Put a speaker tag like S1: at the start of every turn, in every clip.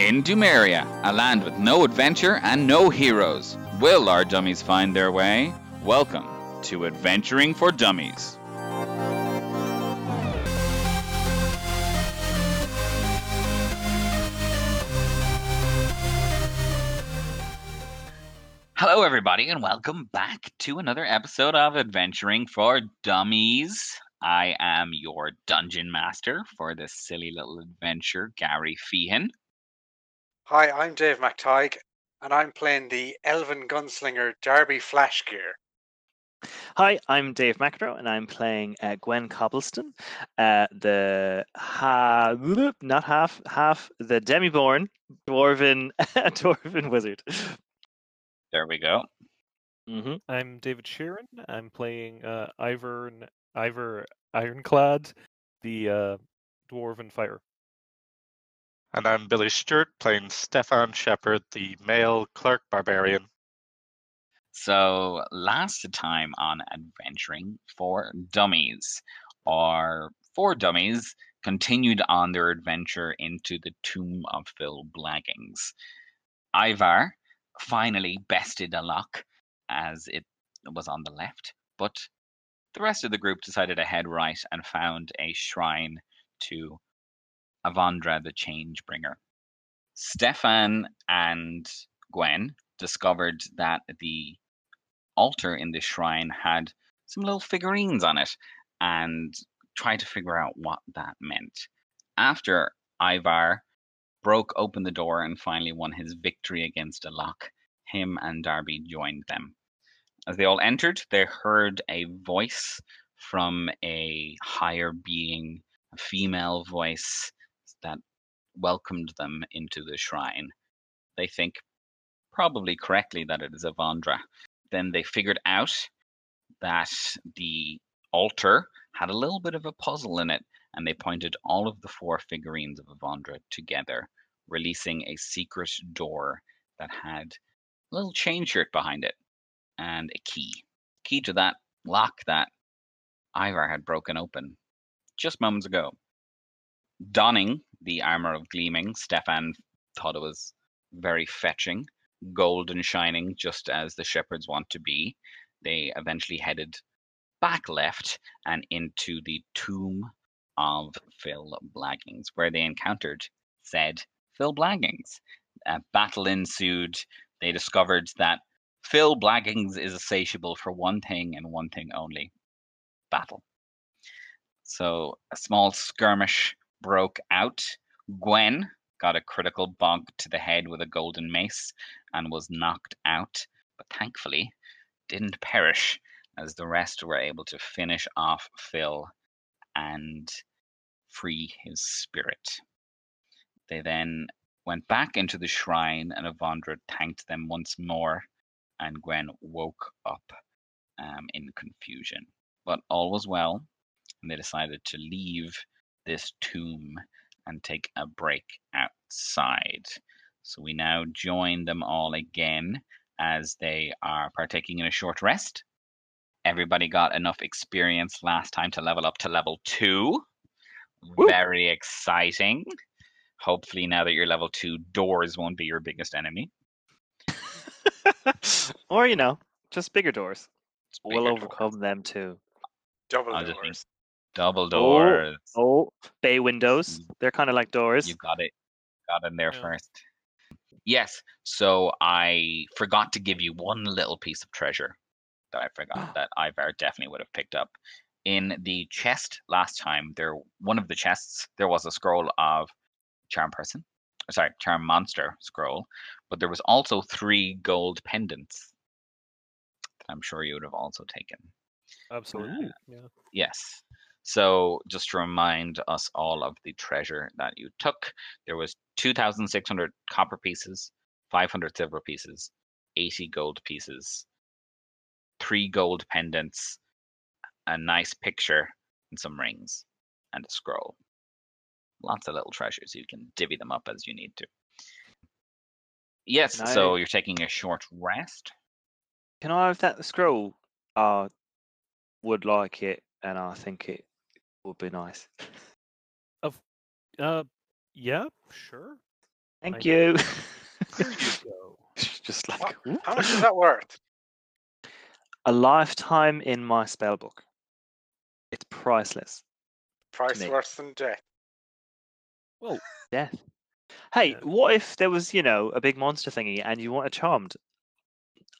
S1: In Dumeria, a land with no adventure and no heroes, will our dummies find their way? Welcome to Adventuring for Dummies. Hello, everybody, and welcome back to another episode of Adventuring for Dummies. I am your dungeon master for this silly little adventure, Gary Feehan.
S2: Hi, I'm Dave McTighe, and I'm playing the Elven Gunslinger Darby Flashgear.
S3: Hi, I'm Dave McEnroe, and I'm playing uh, Gwen Cobbleston, uh, the ha- not half half the demiborn dwarven dwarven wizard.
S1: There we go.
S3: hmm
S4: I'm David Sheeran. I'm playing uh, Ivor Ivor Ironclad, the uh, dwarven fire.
S5: And I'm Billy Stewart playing Stefan Shepard, the male clerk barbarian.
S1: So, last time on Adventuring for Dummies, our four dummies continued on their adventure into the tomb of Phil Blaggings. Ivar finally bested a lock as it was on the left, but the rest of the group decided to head right and found a shrine to Avandra the Changebringer. Stefan and Gwen discovered that the altar in this shrine had some little figurines on it and tried to figure out what that meant. After Ivar broke open the door and finally won his victory against a lock, him and Darby joined them. As they all entered, they heard a voice from a higher being, a female voice that welcomed them into the shrine. They think, probably correctly, that it is Avandra. Then they figured out that the altar had a little bit of a puzzle in it, and they pointed all of the four figurines of Avandra together, releasing a secret door that had a little chain shirt behind it and a key. Key to that lock that Ivar had broken open just moments ago. Donning the armor of gleaming, Stefan thought it was very fetching, gold and shining, just as the shepherds want to be. They eventually headed back left and into the tomb of Phil Blaggings, where they encountered said Phil Blaggings. A battle ensued. They discovered that Phil Blaggings is insatiable for one thing and one thing only battle. So a small skirmish broke out. Gwen got a critical bonk to the head with a golden mace and was knocked out, but thankfully didn't perish as the rest were able to finish off Phil and free his spirit. They then went back into the shrine and Avandra thanked them once more and Gwen woke up um, in confusion. But all was well, and they decided to leave this tomb and take a break outside. So we now join them all again as they are partaking in a short rest. Everybody got enough experience last time to level up to level two.
S3: Woo.
S1: Very exciting. Hopefully, now that you're level two, doors won't be your biggest enemy.
S3: or you know, just bigger doors.
S1: It's
S3: We'll overcome
S1: doors.
S3: them too.
S2: Double
S1: I'll just
S2: doors.
S1: Double oh, doors.
S3: Oh, bay windows. They're kind of like doors.
S1: You got it. Got in there
S4: Yeah.
S1: first. Yes. So I forgot to give you one little piece of treasure that I forgot that Ivar definitely would have picked up. In the chest last time, there one of the chests there was a scroll of charm person, sorry, charm monster scroll, but there was also three gold pendants that I'm sure you would have also taken.
S4: Absolutely. Ah. Yeah.
S1: Yes. So just to remind us all of the treasure that you took, there was 2,600 copper pieces, 500 silver pieces, 80 gold pieces, three gold pendants, a nice picture, and some rings, and a scroll. Lots of little treasures. You can divvy them up as you need to. Yes, so you're taking a short rest.
S3: Can I have that scroll? I would like it, and I think it would be nice.
S4: Of, Uh, yeah, sure.
S3: Thank
S4: Thank
S3: you.
S4: There you go.
S3: Just like
S2: What? How much is that worth?
S3: a lifetime in my spell book. It's priceless.
S2: Price worse than death.
S4: Well,
S3: Death. Hey,
S4: Yeah.
S3: what if there was, you know, a big monster thingy and you want a charmed?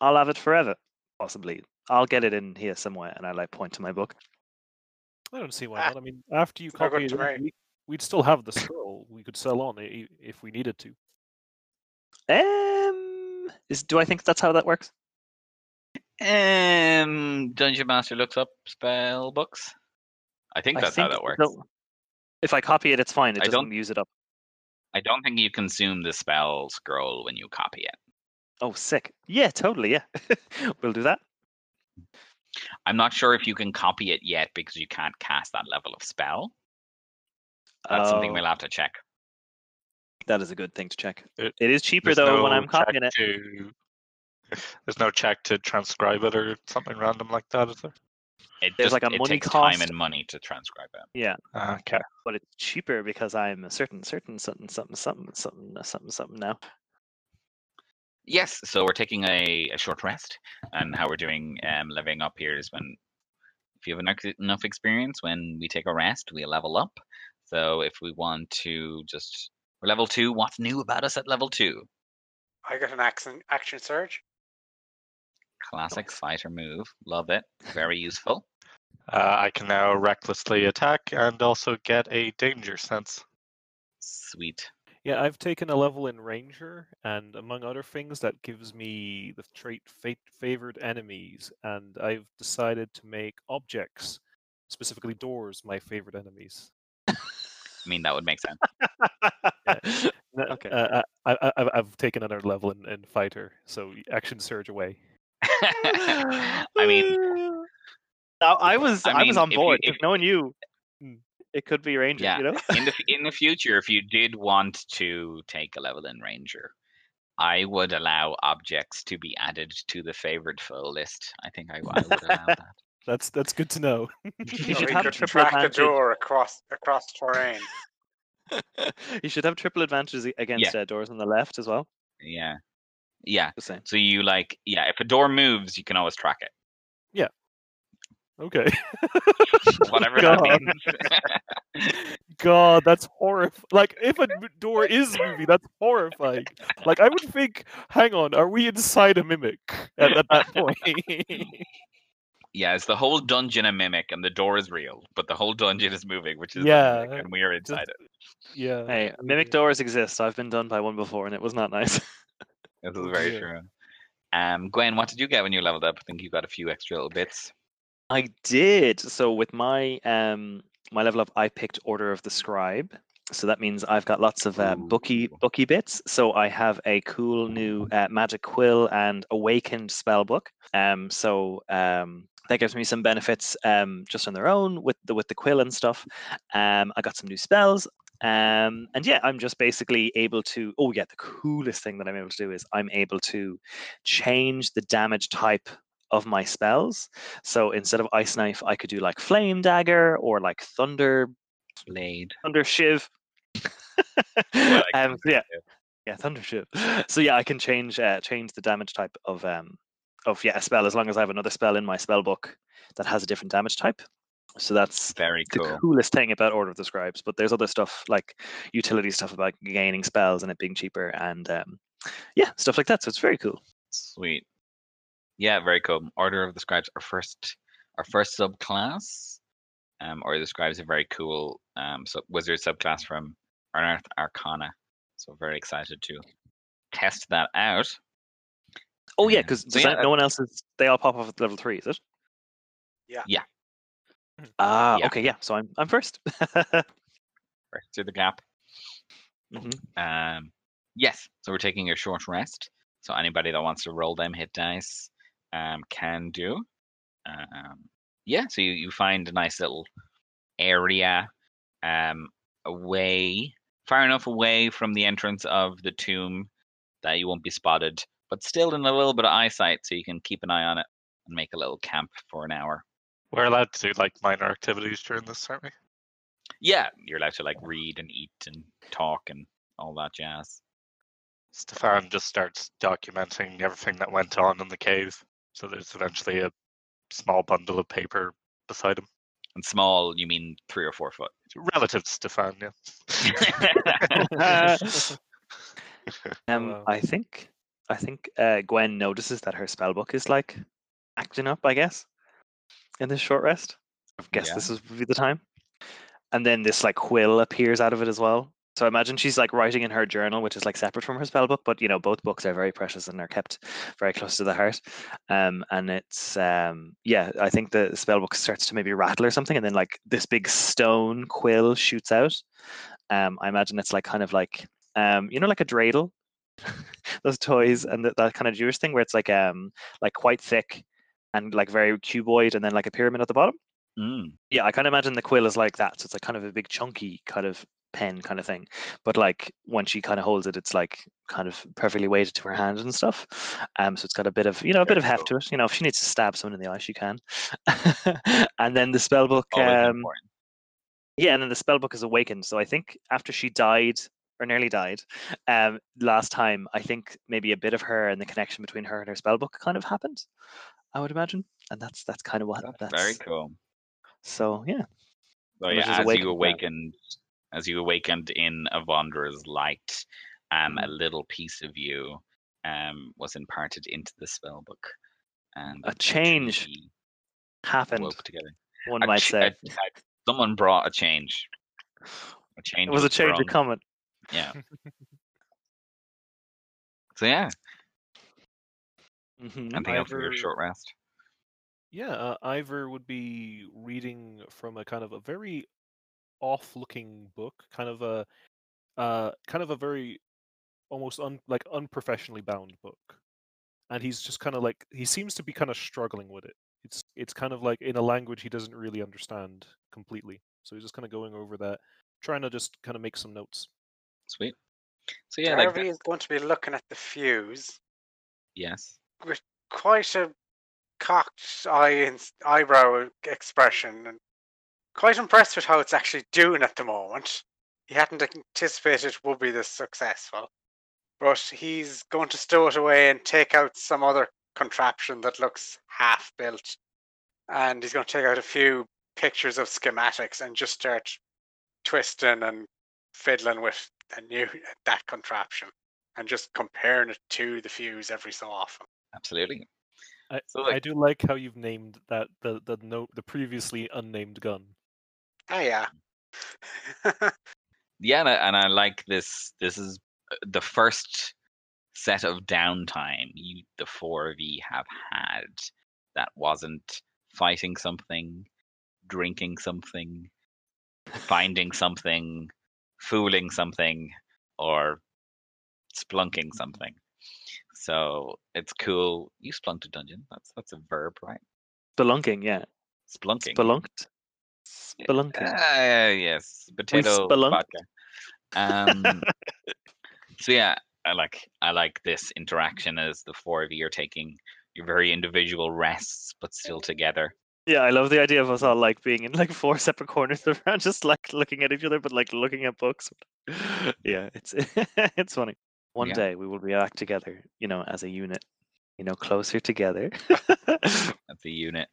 S3: I'll have it forever. Possibly. I'll get it in here somewhere and I like point to my book.
S4: I don't see why
S2: Ah,
S4: not. I mean, after you copy it,
S2: to
S4: we, we'd still have the scroll. We could sell on it if we needed to.
S3: Um is do I think that's how that works?
S1: Um, Dungeon Master looks up spell books. I think
S3: I
S1: that's how that works.
S3: no- If I copy it, it's fine. It
S1: I
S3: doesn't
S1: don't-
S3: use it up.
S1: I don't think you consume the spell scroll when you copy it.
S3: Oh, sick. Yeah, totally. Yeah. we'll do that.
S1: I'm not sure if you can copy it yet because you can't cast that level of spell. That's something
S3: Oh,
S1: we'll have to check.
S3: That is a good thing to check.
S5: It-
S3: it is cheaper
S5: There's
S3: though when I'm copying it.
S5: To, there's no check to transcribe it or something random like that, is there?
S1: It
S3: There's
S1: just,
S3: like a
S1: it
S3: money
S1: takes time and money to transcribe it.
S3: Yeah.
S5: Ah, Okay.
S3: but it's cheaper because I'm a certain certain something something something something something something now.
S1: Yes, so we're taking a, a short rest, and how we're doing um, leveling up here is when, if you have enough, enough experience, when we take a rest, we level up. So if we want to just we're level two, what's new about us at level two?
S2: I got an action action surge.
S1: Classic
S3: Nice.
S1: fighter move, love it, very useful.
S5: Uh, I can now recklessly attack and also get a danger sense.
S1: Sweet.
S4: Yeah, I've taken a level in Ranger, and among other things, that gives me the trait fate favored enemies, and I've decided to make objects, specifically doors, my favorite enemies.
S1: I mean, that would make sense.
S4: N-
S3: Okay.
S4: Uh, I, I, I've- I've taken another level in, in Fighter, so action surge away.
S1: I mean,
S3: Now, I was
S1: I
S3: I, was
S1: mean,
S3: on
S1: if you-
S3: board.
S1: if-
S3: knowing you,
S4: Mm.
S3: It could be Ranger.
S1: Yeah.
S3: You know.
S1: in the in the future, if you did want to take a level in Ranger, I would allow objects to be added to the favorite foe list. I think I, I would allow that.
S4: That's that's good to know.
S3: You should have
S2: could
S3: triple
S2: track the door across across terrain.
S3: you should have triple advantages a- against uh, doors on the left as well.
S1: Yeah, yeah.
S3: Just saying.
S1: So you like, yeah. If a door moves, you can always track it,
S4: Okay.
S1: whatever that
S4: God.
S1: means.
S4: God, that's horrifying. Like, if a door is moving, that's horrifying. Like, I would think, hang on, are we inside a mimic at, at that point?
S1: yeah, it's the whole dungeon a mimic, and the door is real, but the whole dungeon is moving, which is the
S4: Yeah,
S1: mimic, and we are inside it.
S4: yeah.
S3: Hey, mimic doors exist. I've been done by one before, and it was not nice.
S1: This is very
S4: dear.
S1: true. Um, Gwen, what did you get when you leveled up? I think you got a few extra little bits.
S3: I did. So with my um my level up, I picked Order of the Scribe. So that means I've got lots of uh, booky
S1: Ooh.
S3: booky bits. So I have a cool new uh, Magic Quill and Awakened spell book. Um, so um, that gives me some benefits um, just on their own with the with the quill and stuff. Um, I got some new spells. Um, and yeah, I'm just basically able to. Oh yeah, the coolest thing that I'm able to do is I'm able to change the damage type of my spells. So instead of ice knife, I could do like flame dagger or like thunder
S1: Blade.
S3: thunder shiv. um, yeah, yeah, thunder shiv. So yeah, I can change uh, change the damage type of um of yeah a spell as long as I have another spell in my spell book that has a different damage type. So that's
S1: Very
S3: the
S1: cool.
S3: coolest thing about Order of the Scribes. But there's other stuff like utility stuff about gaining spells and it being cheaper and um, yeah, stuff like that. So it's very cool.
S1: Sweet. Yeah, very cool. Order of the Scribes, our first, our first subclass. Um, Order of the Scribes, a very cool um sub- wizard subclass from Unearthed Arcana. So very excited to test that out.
S3: Oh yeah,
S1: Yeah.
S3: because
S1: So yeah,
S3: no one else is. They all pop off at level three, is it?
S2: Yeah.
S1: Yeah.
S3: Ah,
S1: Yeah.
S3: okay, yeah. So I'm I'm first.
S1: Right through the gap.
S3: Mhm.
S1: Um, yes, so we're taking a short rest. So anybody that wants to roll them hit dice um, can do. Um, yeah, so you, you find a nice little area um, away, far enough away from the entrance of the tomb that you won't be spotted, but still in a little bit of eyesight, so you can keep an eye on it and make a little camp for an hour.
S5: We're allowed to do like minor activities during this, aren't we?
S1: Yeah, you're allowed to like read and eat and talk and all that jazz.
S5: Stefan just starts documenting everything that went on in the cave. So there's eventually a small bundle of paper beside him.
S1: And small, you mean three or four foot.
S5: Relative to Stefan, yeah.
S3: um,
S4: wow.
S3: I think I think uh, Gwen notices that her spell book is like acting up. I guess in this short rest. I guess
S1: Yeah.
S3: this is would be the time. And then this like quill appears out of it as well. So I imagine she's like writing in her journal, which is like separate from her spell book. But you know, both books are very precious and are kept very close to the heart. Um, and it's um, yeah, I think the spell book starts to maybe rattle or something, and then like this big stone quill shoots out. Um, I imagine it's like kind of like um, you know, like a dreidel, those toys, and that, that kind of Jewish thing where it's like um, like quite thick and like very cuboid, and then like a pyramid at the bottom.
S1: Mm.
S3: Yeah, I kind of imagine the quill is like that. So it's like kind of a big chunky kind of pen kind of thing. But like when she kind of holds it, it's like kind of perfectly weighted to her hand and stuff. Um, so it's got a bit of you know a bit of heft to it. You know, if she needs to stab someone in the eye, she can. and then the spell book. Um, yeah, and then the spell book is awakened. So I think after she died or nearly died, um, last time, I think maybe a bit of her and the connection between her and her spell book kind of happened. I would imagine, and that's that's kind of what
S1: That's,
S3: that's.
S1: very cool.
S3: So yeah,
S1: So yeah, as
S3: awakened
S1: you awakened, as you awakened in a wanderer's light, um,
S3: Mm-hmm.
S1: a little piece of you um was imparted into the spell book, and
S3: A change happened.
S1: woke together.
S3: One
S1: A
S3: might
S1: ch-
S3: say
S1: a- a- someone brought a change. A change
S3: it was a change
S1: sprung.
S3: of comment.
S1: Yeah. so yeah,
S3: hmm
S1: anything else for your
S4: Ivor-
S1: short rest?
S4: Yeah, uh, Ivor would be reading from a kind of a very off-looking book, kind of a, uh, kind of a very almost un, like unprofessionally bound book, and he's just kind of like he seems to be kind of struggling with it. It's it's kind of like in a language he doesn't really understand completely, so he's just kind of going over that, trying to just kind of make some notes.
S1: Sweet. So yeah, like
S2: Darby is going to be looking at the fuse.
S1: yes.
S2: With quite a cocked eye and eyebrow expression, and quite impressed with how it's actually doing at the moment. He hadn't anticipated it would be this successful, but he's going to stow it away and take out some other contraption that looks half built, and he's going to take out a few pictures of schematics and just start twisting and fiddling with a new that contraption and just comparing it to the fuse every so often.
S1: Absolutely.
S4: I,
S1: So,
S4: I do like how you've named that the the note the previously unnamed gun.
S2: Oh yeah.
S1: yeah, and I, and I like this. This is uh, the first set of downtime you, the four of you, have had that wasn't fighting something, drinking something, finding something, fooling something, or splunking something. So it's cool. You splunked a dungeon. That's that's a verb, right?
S3: Spelunking, yeah.
S1: Splunking.
S3: Spelunked. Spelunking.
S1: Ah, yes, potato vodka. Um, so yeah, I like I like this interaction as the four of you are taking your very individual rests, but still together.
S3: Yeah, I love the idea of us all like being in like four separate corners of the room, just like looking at each other, but like looking at books. yeah, it's it's funny. One
S1: Yeah.
S3: day we will be back together, you know, as a unit, you know, closer together.
S1: That's a unit,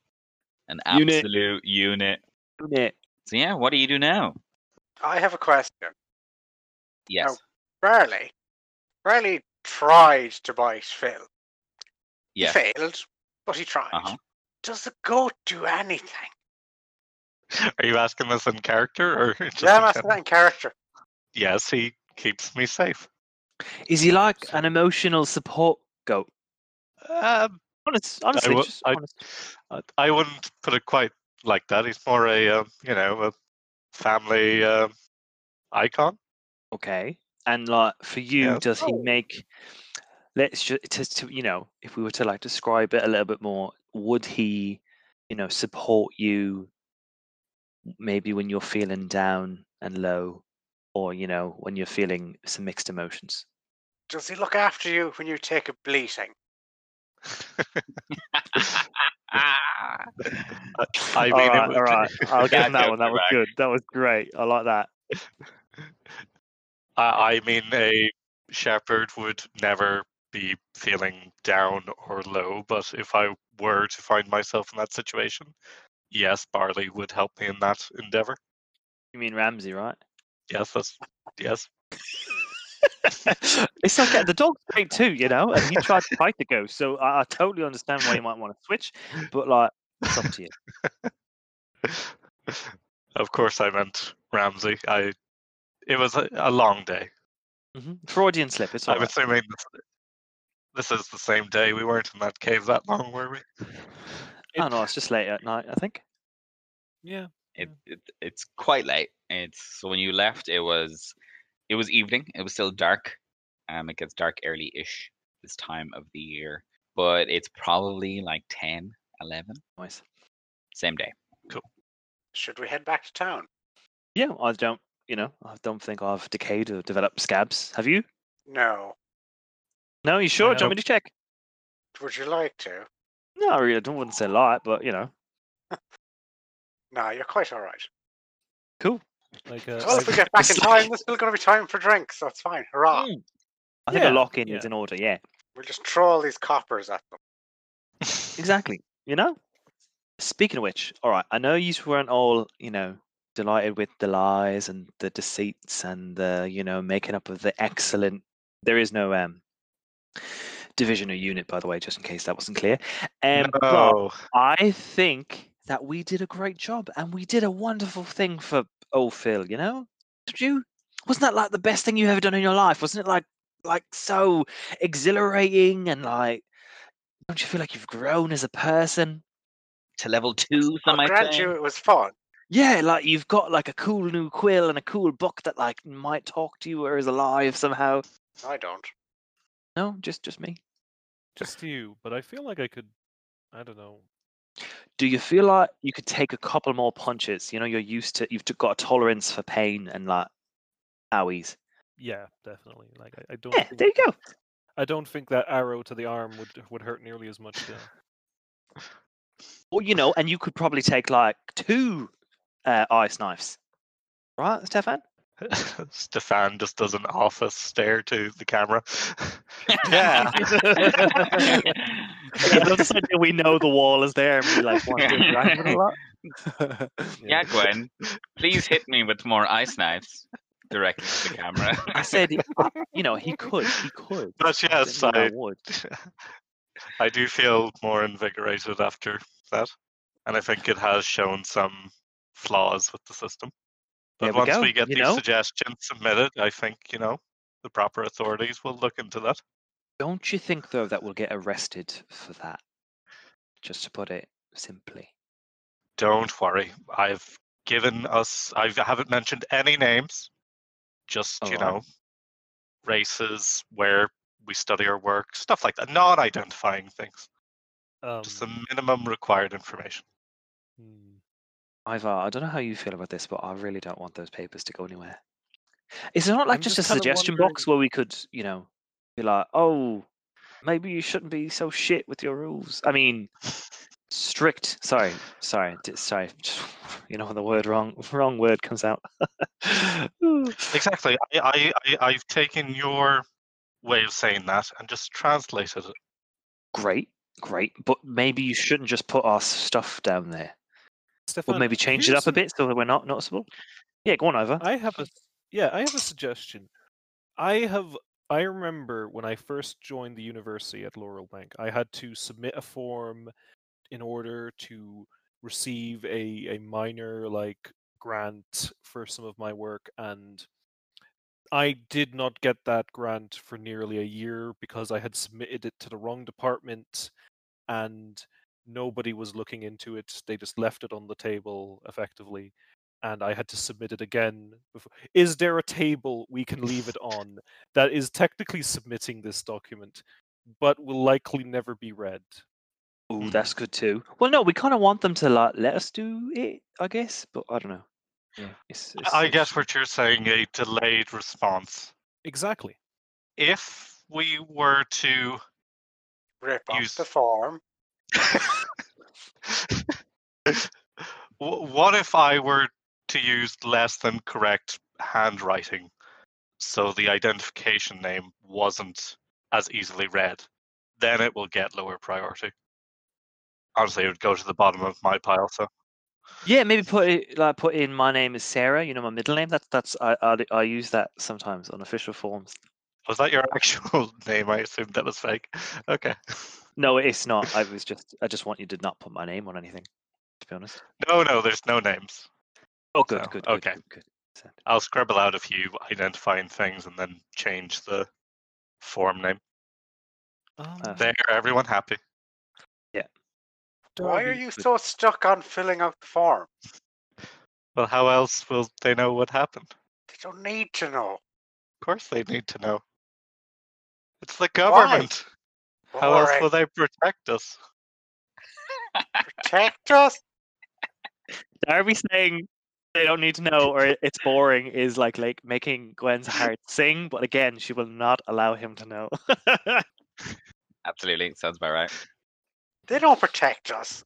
S1: an absolute unit.
S3: unit.
S1: So yeah, what do you do now?
S2: I have a question.
S1: Yes,
S2: Barley. Barley tried to bite Phil.
S1: yes.
S2: He failed, but he tried.
S1: Uh-huh.
S2: Does the goat do anything?
S5: Are you asking this in character or just
S2: Yeah, I'm asking that in character.
S5: Yes, he keeps me safe.
S3: Is he like an emotional support goat?
S5: Um,
S3: Honest, honestly,
S5: wo-
S3: just
S5: I-
S3: honest.
S5: I- I wouldn't put it quite like that. He's more a um, you know a family um icon.
S3: Okay. And like for you,
S5: Yeah.
S3: does he
S2: Oh.
S3: make? Let's just to, to you know, if we were to like describe it a little bit more, would he, you know, support you? Maybe when you're feeling down and low, or you know, when you're feeling some mixed emotions.
S2: Does he look after you when you take a bleating?
S5: I mean,
S3: all
S5: it
S3: right, all right. I'll give him that one. That was
S1: back.
S3: good. That was great. I like that.
S5: I, I mean a shepherd would never be feeling down or low, but if I were to find myself in that situation, yes, Barley would help me in that endeavor.
S3: You mean Ramsey, right?
S5: Yes, that's yes.
S3: It's like uh, the dog's great too, you know, and he tried to fight the ghost. So I, I totally understand why you might want to switch, but like, it's up to you.
S5: of course, I meant Ramsey. I. It was a, a long day.
S3: hmm Freudian slip. It's all
S5: I'm
S3: right.
S5: assuming this, this is the same day. We weren't in that cave that long, were we?
S3: Oh no, it's just late at night. I think.
S4: Yeah.
S1: It, it it's quite late. It's so when you left, it was it was evening. It was still dark. Um, it gets dark early-ish this time of the year, but it's probably like 10, 11,
S3: Nice.
S1: same day. Cool.
S2: Should we head back to town?
S3: Yeah, I don't. You know, I don't think I've decayed or developed scabs. Have you?
S2: No.
S3: No, you sure? Do you want me to check?
S2: Would you like to?
S3: No, I really don't. Wouldn't say a lot, but you know,
S2: No, you're quite all right.
S3: cool.
S4: Like uh,
S2: Well, if we get back in time, there's still going to be time for drinks, so it's fine. Hurrah!
S3: Mm. I think
S4: Yeah,
S3: a lock in is in order. Yeah,
S2: We'll just throw all these coppers at them.
S3: exactly. You know. Speaking of which, all right. I know you weren't all you know delighted with the lies and the deceits and the you know making up of the excellent. There is no um division or unit, by the way, just in case that wasn't clear. Um, but
S5: no.
S3: I think that we did a great job and we did a wonderful thing for old Phil, you know? Did you wasn't that like the best thing you've ever done in your life? Wasn't it like like so exhilarating and like don't you feel like you've grown as a person?
S1: To level two,
S2: I'll
S1: some might
S2: grant you it was fun.
S3: Yeah, like you've got like a cool new quill and a cool book that like might talk to you or is alive somehow.
S2: I don't.
S3: No, just just me.
S4: just you, but I feel like I could. I don't know.
S3: Do you feel like you could take a couple more punches? You know, you're used to you've got a tolerance for pain and like owies.
S4: Yeah, definitely. Like I, I don't.
S3: Yeah,
S4: think
S3: there you go.
S4: I don't think that arrow to the arm would would hurt nearly as much. Yeah.
S3: Or you know, and you could probably take like two uh, ice knives, right, Stefan?
S5: Stefan just does an office stare to the camera.
S3: Yeah. It doesn't we know the wall is there and we like want to interact with it a lot.
S1: Yeah, Gwen, please hit me with more ice knives directly to the camera.
S3: I said, you know, he could, he could.
S5: But yes,
S3: didn't
S5: I,
S3: would.
S5: I do feel more invigorated after that, and I think it has shown some flaws with the system. But
S3: we
S5: once
S3: go,
S5: we get
S3: you
S5: these
S3: know?
S5: suggestions submitted, I think you know the proper authorities will look into that.
S3: Don't you think though that we'll get arrested for that? Just to put it simply.
S5: Don't worry, I've given us. I haven't mentioned any names. Just you
S3: Alright.
S5: know, races, where we study our work, stuff like that. Non-identifying things.
S4: Um,
S5: Just the minimum required information.
S4: hmm.
S3: Ivar, I don't know how you feel about this, but I really don't want those papers to go anywhere. Is it not like
S4: I'm
S3: just,
S4: just
S3: a suggestion
S4: wondering-
S3: box where we could, you know, be like, oh, maybe you shouldn't be so shit with your rules? I mean, strict. Sorry, sorry, sorry. You know, the word wrong, wrong word comes out.
S5: Exactly. I, I, I, I've taken your way of saying that and just translated it.
S3: great, great, but maybe you shouldn't just put our stuff down there. Or
S4: Stefan,
S3: maybe change it up a bit so that we're not noticeable. Yeah, go on over.
S4: I have a yeah, I have a suggestion. I have I remember when I first joined the university at Laurel Bank, I had to submit a form in order to receive a a minor like grant for some of my work and I did not get that grant for nearly a year because I had submitted it to the wrong department and nobody was looking into it. They just left it on the table effectively and I had to submit it again. Before. Is there a table we can leave it on that is technically submitting this document, but will likely never be read?
S3: Ooh, hmm. that's good too. Well, no, we kind of want them to like let us do it, I guess, but I don't know. Yeah, it's, it's,
S5: I guess what you're saying a delayed response.
S4: Exactly.
S5: If we were to
S2: Rip off
S5: Use-
S2: the form.
S5: Wh- what if I were to use less than correct handwriting so the identification name wasn't as easily read, then it will get lower priority. Honestly, it would go to the bottom of my pile. So
S3: Yeah, maybe put it like put in my name is Sarah. You know my middle name. That's that's I I, I use that sometimes on official forms.
S5: was that your actual name? I assumed that was fake. Okay.
S3: No, it's not. I was just I just want you to not put my name on anything. To be honest.
S5: No, no, there's no names.
S3: Oh, good,
S5: So,
S3: good, good,
S5: okay.
S3: good, good.
S5: I'll scribble out a few identifying things and then change the form name.
S4: Um,
S3: Uh,
S5: There, everyone happy. Yeah.
S2: Why are
S4: Darby-
S2: you so stuck on filling out the form?
S5: Well, how else will they know what happened?
S2: They don't need to know.
S5: Of course, they need to know. It's the government. How else will they protect us?
S2: Protect us?
S3: Darby saying they don't need to know or it's boring is like like making Gwen's heart sing, but again, she will not allow him to know.
S1: Absolutely, sounds about right.
S2: They don't protect us.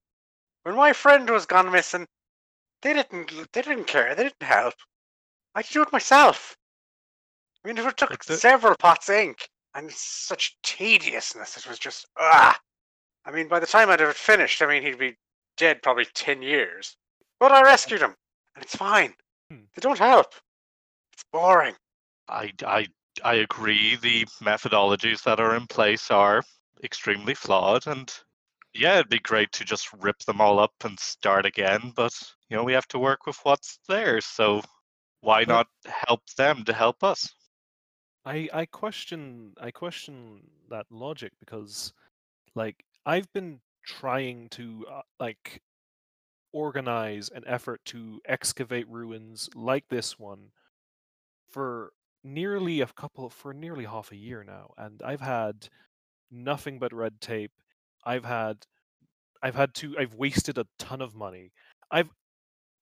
S2: When my friend was gone missing, they didn't. They didn't care. They didn't help. I had to do it myself. I mean, it took
S5: Like the-
S2: several pots of ink and such tediousness. It was just ah. I mean, by the time I'd have finished, I mean he'd be dead probably ten years. But I rescued him, and it's fine.
S4: Hmm.
S2: They don't help. It's boring.
S5: I, I, I agree. The methodologies that are in place are extremely flawed, and yeah, it'd be great to just rip them all up and start again. But you know, we have to work with what's there. So why not help them to help us?
S4: I I question I question that logic because like I've been trying to uh, like organize an effort to excavate ruins like this one for nearly a couple for nearly half a year now and I've had nothing but red tape. I've had I've had to I've wasted a ton of money. I've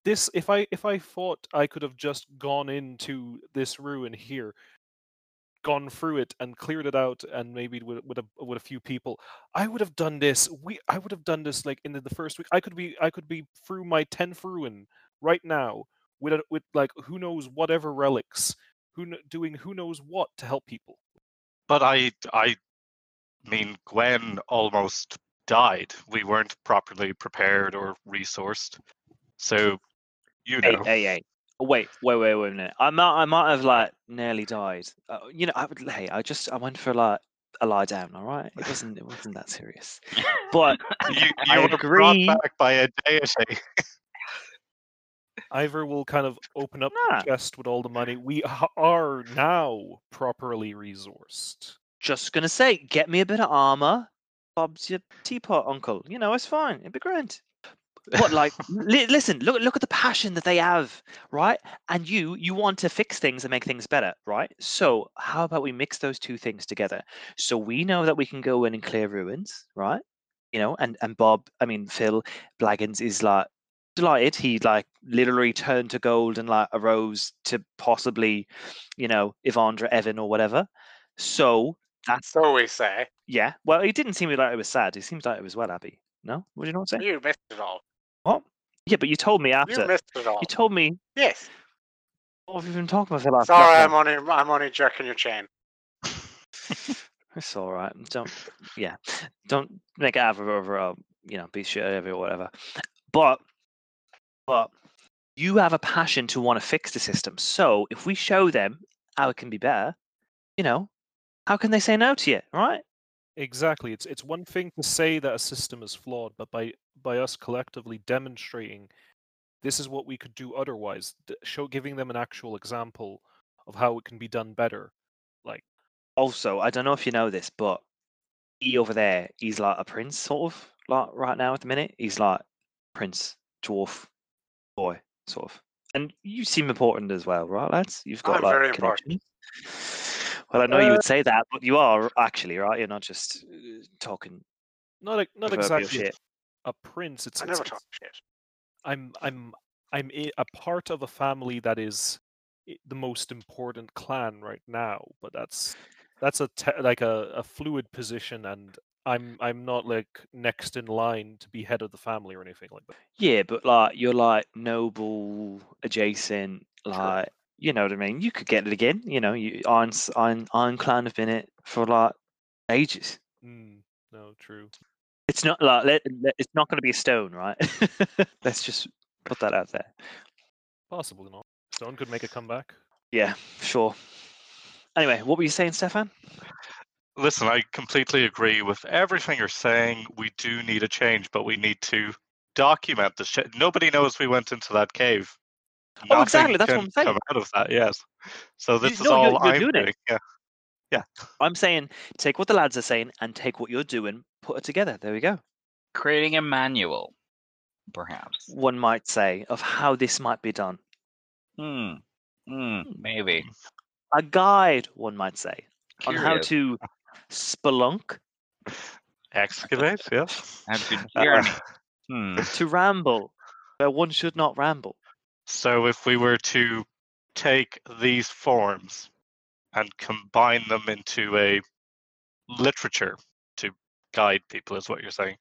S4: this if I if I thought I could have just gone into this ruin here gone through it and cleared it out and maybe with with a with a few people i would have done this we i would have done this like in the, the first week i could be i could be through my 10th ruin right now with a, with like who knows whatever relics who doing who knows what to help people
S5: But I, I mean, Gwen almost died. We weren't properly prepared or resourced. So, you
S3: Hey,
S5: know,
S3: hey, hey. Oh, Wait, wait, wait, wait a minute. I might, I might have like nearly died. Uh, you know, I would. Hey, I just, I went for like a lie down. All right, it wasn't, it wasn't that serious. But
S5: you,
S3: I
S5: you were brought back by a deity.
S4: ivor will kind of open up
S3: Nah.
S4: the chest with all the money we are now properly resourced
S3: just gonna say, get me a bit of armor. Bob's your teapot, uncle. You know, it's fine. It'd be grand. But like, li- listen, look, look at the passion that they have, right? And you, you want to fix things and make things better, right? So how about we mix those two things together? So we know that we can go in and clear ruins, right? You know, and and Bob, I mean Phil Blaggins is like delighted. He like literally turned to gold and like arose to possibly, you know, Ivandra, Evan, or whatever. So that's
S2: So we say.
S3: yeah. Well, he didn't seem like it was sad. He seems like it was well happy. No, would you not say?
S2: You missed it all.
S3: What? Yeah, but you told me after.
S2: You missed it all.
S3: You told me.
S2: Yes.
S3: What have you been talking about for the last?
S2: Sorry. I'm only I'm only jerking your chain.
S3: It's all right. Don't. Yeah. Don't make it over over a you know be shit over or whatever. But but you have a passion to want to fix the system. So if we show them how it can be better, you know, how can they say no to you, right?
S4: Exactly. It's it's one thing to say that a system is flawed, but by by us collectively demonstrating this is what we could do otherwise, show giving them an actual example of how it can be done better. Like
S3: Also, I don't know if you know this, but he over there, he's like a prince, sort of, like right now at the minute. He's like prince, dwarf, boy, sort of. And you seem important as well, right, lads? You've got
S2: I'm
S3: like
S2: very important.
S3: Well, I know you would say that, but you are actually right. You're not just uh, talking
S4: not not exactly
S3: shit.
S4: A prince. It's,
S2: I
S4: it's,
S2: never
S4: it's-
S2: talk shit.
S4: I'm I'm I'm a part of a family that is the most important clan right now, but that's that's a te- like a, a fluid position, and I'm I'm not like next in line to be head of the family or anything like that.
S3: Yeah, but like you're like noble adjacent, like You know what I mean? You could get it again. You know, you Iron S- Iron Ironclan have been it for like ages.
S4: Mm, no, true.
S3: It's not like let, let- it's not going to be a stone, right? Let's just put that out there.
S4: Possibly not. Stone could make a comeback.
S3: Yeah, sure. Anyway, what were you saying, Stefan?
S5: Listen, I completely agree with everything you're saying. We do need a change, but we need to document the shit. Nobody knows we went into that cave.
S3: Oh, exactly, that's what I'm saying.
S5: Come out of that, yes. So this is
S3: no,
S5: all
S3: you're- you're
S5: I'm
S3: doing it.
S5: doing. Yeah.
S3: I'm saying take what the lads are saying and take what you're doing, put it together. There we go.
S1: Creating a manual, perhaps.
S3: One might say of how this might be done.
S1: Hmm. Hmm. Maybe.
S3: A guide, one might say, on how to spelunk,
S5: Excavate, yes.
S1: To
S5: Uh,
S1: journey. Hmm.
S3: to ramble, where one should not ramble.
S5: So if we were to take these forms and combine them into a literature guide people, is what you're saying.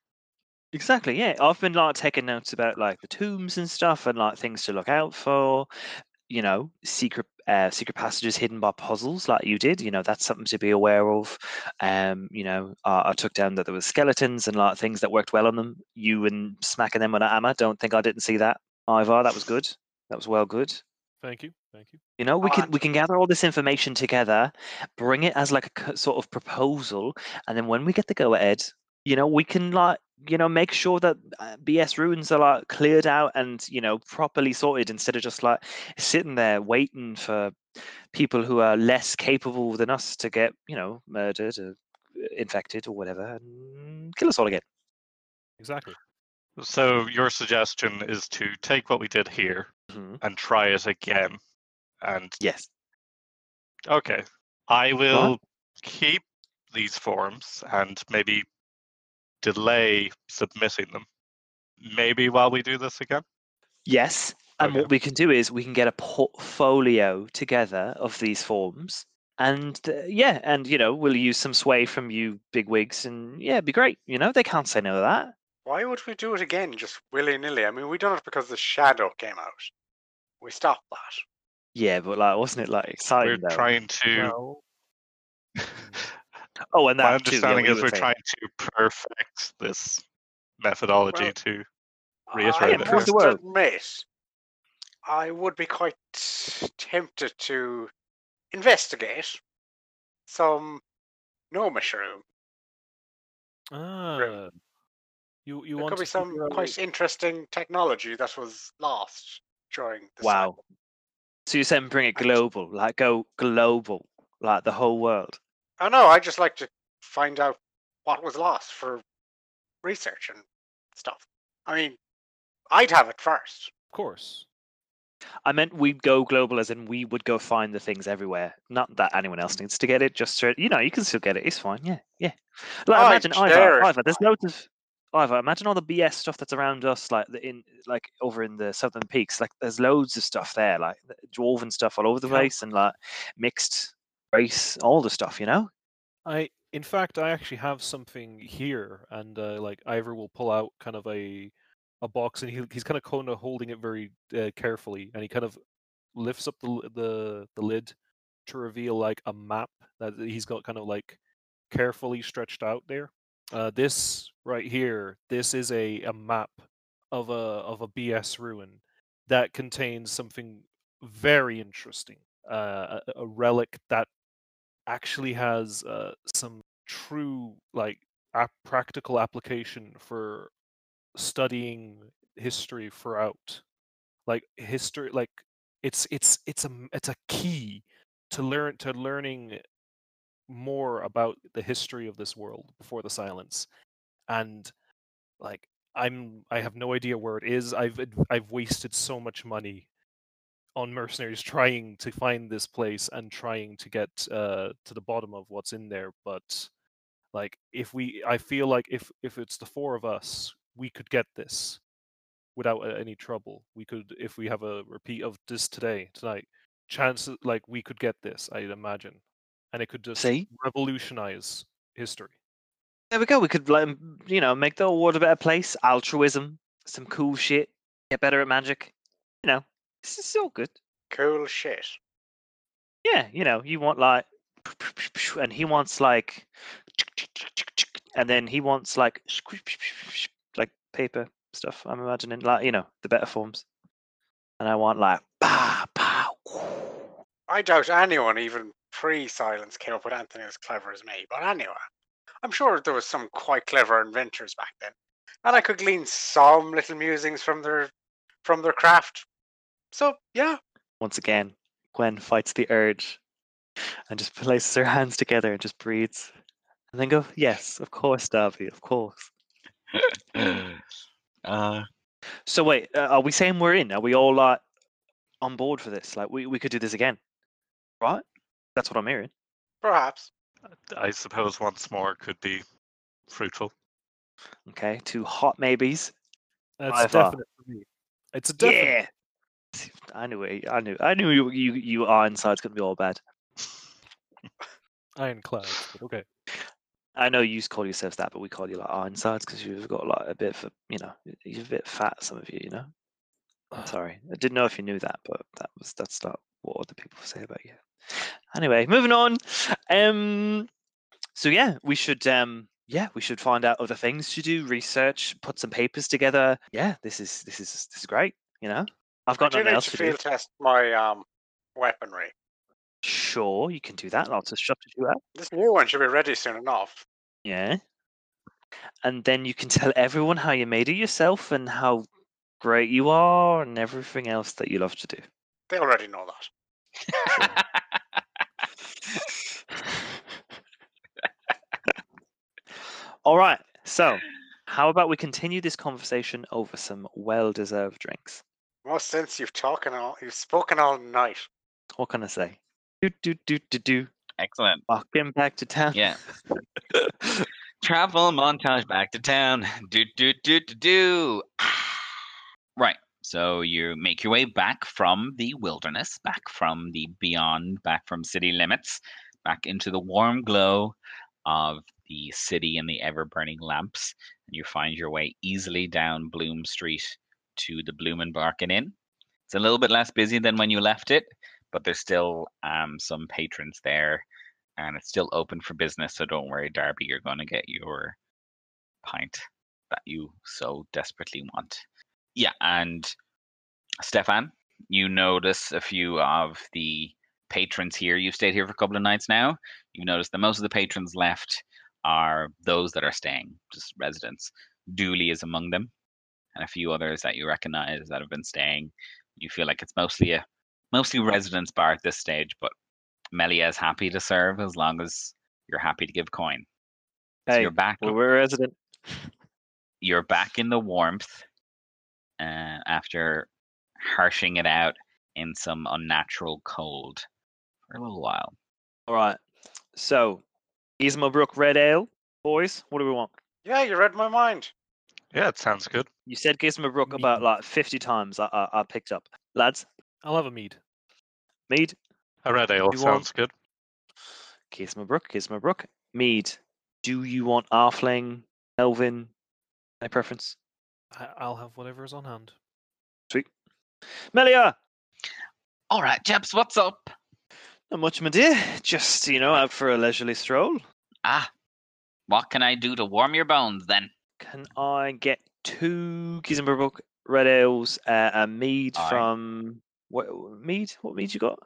S3: Exactly, yeah. I've been like taking notes about like the tombs and stuff and like things to look out for. You know, secret uh, secret passages hidden by puzzles, like you did. You know, that's something to be aware of. Um, you know, uh, I took down that there was skeletons and like things that worked well on them. You and smacking them with an hammer. Don't think I didn't see that either. That was good. That was well good.
S4: Thank you. Thank you.
S3: You know, we
S2: Oh,
S3: can we can gather all this information together, bring it as like a sort of proposal, and then when we get the go ahead, you know, we can like you know make sure that uh, BS ruins are like cleared out and you know properly sorted instead of just like sitting there waiting for people who are less capable than us to get you know murdered or uh, infected or whatever and kill us all again.
S4: Exactly.
S5: So your suggestion is to take what we did here
S3: Mhm.
S5: and try it again. And
S3: Yes.
S5: okay, I will keep these forms and maybe delay submitting them. Maybe while we do this again.
S3: Yes. And
S5: Okay.
S3: what we can do is we can get a portfolio together of these forms. And uh, yeah, and you know, we'll use some sway from you big wigs and yeah, it'd be great. You know, they can't say no to that.
S2: Why would we do it again just willy nilly? I mean, we done it because the shadow came out. We stopped that.
S3: Yeah, but like wasn't it like exciting
S5: We're
S3: though?
S5: trying to.
S4: No.
S3: oh, and
S5: My
S3: that too. yeah,
S5: understanding is
S3: were
S5: we're
S3: saying.
S5: trying to perfect this methodology
S2: Well,
S5: to
S2: I
S5: reiterate
S3: it, prove
S2: must
S3: world.
S2: admit, I would be quite tempted to investigate some no mushroom.
S4: Ah. You you
S2: There
S4: want
S2: could be some quite interesting technology that was lost during the
S3: Wow.
S2: cycle.
S3: So you're saying bring it global, like go global, like the whole world.
S2: I know. I just like to find out what was lost for research and stuff. I mean, I'd have it first.
S4: Of course.
S3: I meant we'd go global as in we would go find the things everywhere. Not that anyone else needs to get it. Just to, you know, you can still get it. It's fine. Yeah, yeah. Like
S2: Oh,
S3: imagine
S2: sure,
S3: Ivor,
S2: it's
S3: Ivor. There's
S2: fine.
S3: loads of Ivor. Imagine all the BS stuff that's around us, like the, in like over in the southern peaks. Like there's loads of stuff there, like dwarven stuff all over the place, and like mixed race, all the stuff. You know.
S4: I in fact I actually have something here, and uh, like Ivor will pull out kind of a a box, and he, he's kind of kind of holding it very uh, carefully, and he kind of lifts up the the the lid to reveal like a map that he's got kind of like carefully stretched out there. Uh, this right here, this is a, a map of a of a BS ruin that contains something very interesting. Uh, a, a relic that actually has uh, some true like practical application for studying history throughout like history like it's it's it's a it's a key to learn to learning more about the history of this world before the silence and like i'm i have no idea where it is i've i've wasted so much money on mercenaries trying to find this place and trying to get uh, to the bottom of what's in there but like if we i feel like if if it's the four of us we could get this without uh, any trouble we could if we have a repeat of this today tonight chances like we could get this i'd imagine and it could just
S3: See?
S4: revolutionize history
S3: There we go. We could, like, m- you know, make the world a better place. Altruism, some cool shit. Get better at magic. You know, this is all good.
S2: Cool shit.
S3: Yeah, you know, you want like, and he wants like, and then he wants like, like paper stuff. I'm imagining like you know the better forms, and I want like, bah, bah,
S2: I doubt anyone, even pre-silence, came up with anything as clever as me. But anyway, I'm sure there was some quite clever inventors back then, and I could glean some little musings from their from their craft. So yeah,
S3: Once again, Gwen fights the urge and just places her hands together and just breathes. And then go, yes, of course, Darby, of course.
S1: uh,
S3: So wait, uh, are we saying we're in? Are we all like on board for this? Like we, we could do this again, right? That's what I'm hearing.
S2: perhaps.
S5: I suppose once more could be fruitful.
S3: Okay, two hot maybes.
S4: That's
S3: By far.
S4: Uh, definite for me. It's a definite.
S3: Yeah. I knew it. I knew. I knew you. You, you are inside's gonna be all bad.
S4: Ironclads, but okay.
S3: I know you call yourselves that, but we call you like Ironsides because you've got like a bit of, a, you know, you're a bit fat. Some of you, you know. I'm sorry, I didn't know if you knew that, but that was that's not what other people say about you. Anyway, moving on. Um, so yeah, we should um, yeah, we should find out other things to do, research, put some papers together. Yeah, this is this is this is great. You know, I've got
S2: I
S3: nothing else
S2: to
S3: to do.
S2: field test my um weaponry.
S3: Sure, you can do that. Lots of stuff to do that.
S2: This new one should be ready soon enough.
S3: Yeah. And then you can tell everyone how you made it yourself and how great you are and everything else that you love to do.
S2: They already know that.
S3: All right. So, how about we continue this conversation over some well deserved drinks?
S2: Most since you've talking all you've spoken all night.
S3: What can I say? Do, do, do, do, do.
S1: excellent.
S3: Walking back to town.
S1: Yeah. Travel montage back to town. Do do do do do. Right. So you make your way back from the wilderness, back from the beyond, back from city limits, back into the warm glow of the city and the ever burning lamps. And you find your way easily down Bloom Street to the Bloom and Barkin Inn. It's a little bit less busy than when you left it, but there's still um, some patrons there and it's still open for business. So don't worry, Darby, you're going to get your pint that you so desperately want. Yeah, and Stefan, you notice a few of the patrons here. You've stayed here for a couple of nights now. You've noticed that most of the patrons left are those that are staying, just residents. Dooley is among them, and a few others that you recognize that have been staying. You feel like it's mostly a mostly residents bar at this stage, but Melia is happy to serve as long as you're happy to give coin. So
S3: Hey,
S1: you're back.
S3: well, we're resident.
S1: You're back in the warmth uh, after harshing it out in some unnatural cold for a little while.
S3: All right. So, Gizmabrook Red Ale, boys, what do we want?
S2: Yeah, you read my mind.
S5: Yeah, it sounds good.
S3: You said Gizmabrook about like 50 times I, I, I picked up. Lads,
S4: I'll have a mead.
S3: Mead,
S5: A red ale
S3: You want-
S5: sounds good.
S3: Gizmabrook, Gizmabrook. Mead, do you want Arfling, Elvin? Any preference?
S4: I- I'll have whatever is on hand.
S3: Sweet. Melia!
S1: All right, chaps, what's up?
S3: Not much, my dear. Just, you know, out for a leisurely stroll.
S1: Ah, what can I do to warm your bones then?
S3: Can I get two Gizmabrook Red Ales, uh, a mead
S1: Aye.
S3: from. What mead? What mead you got?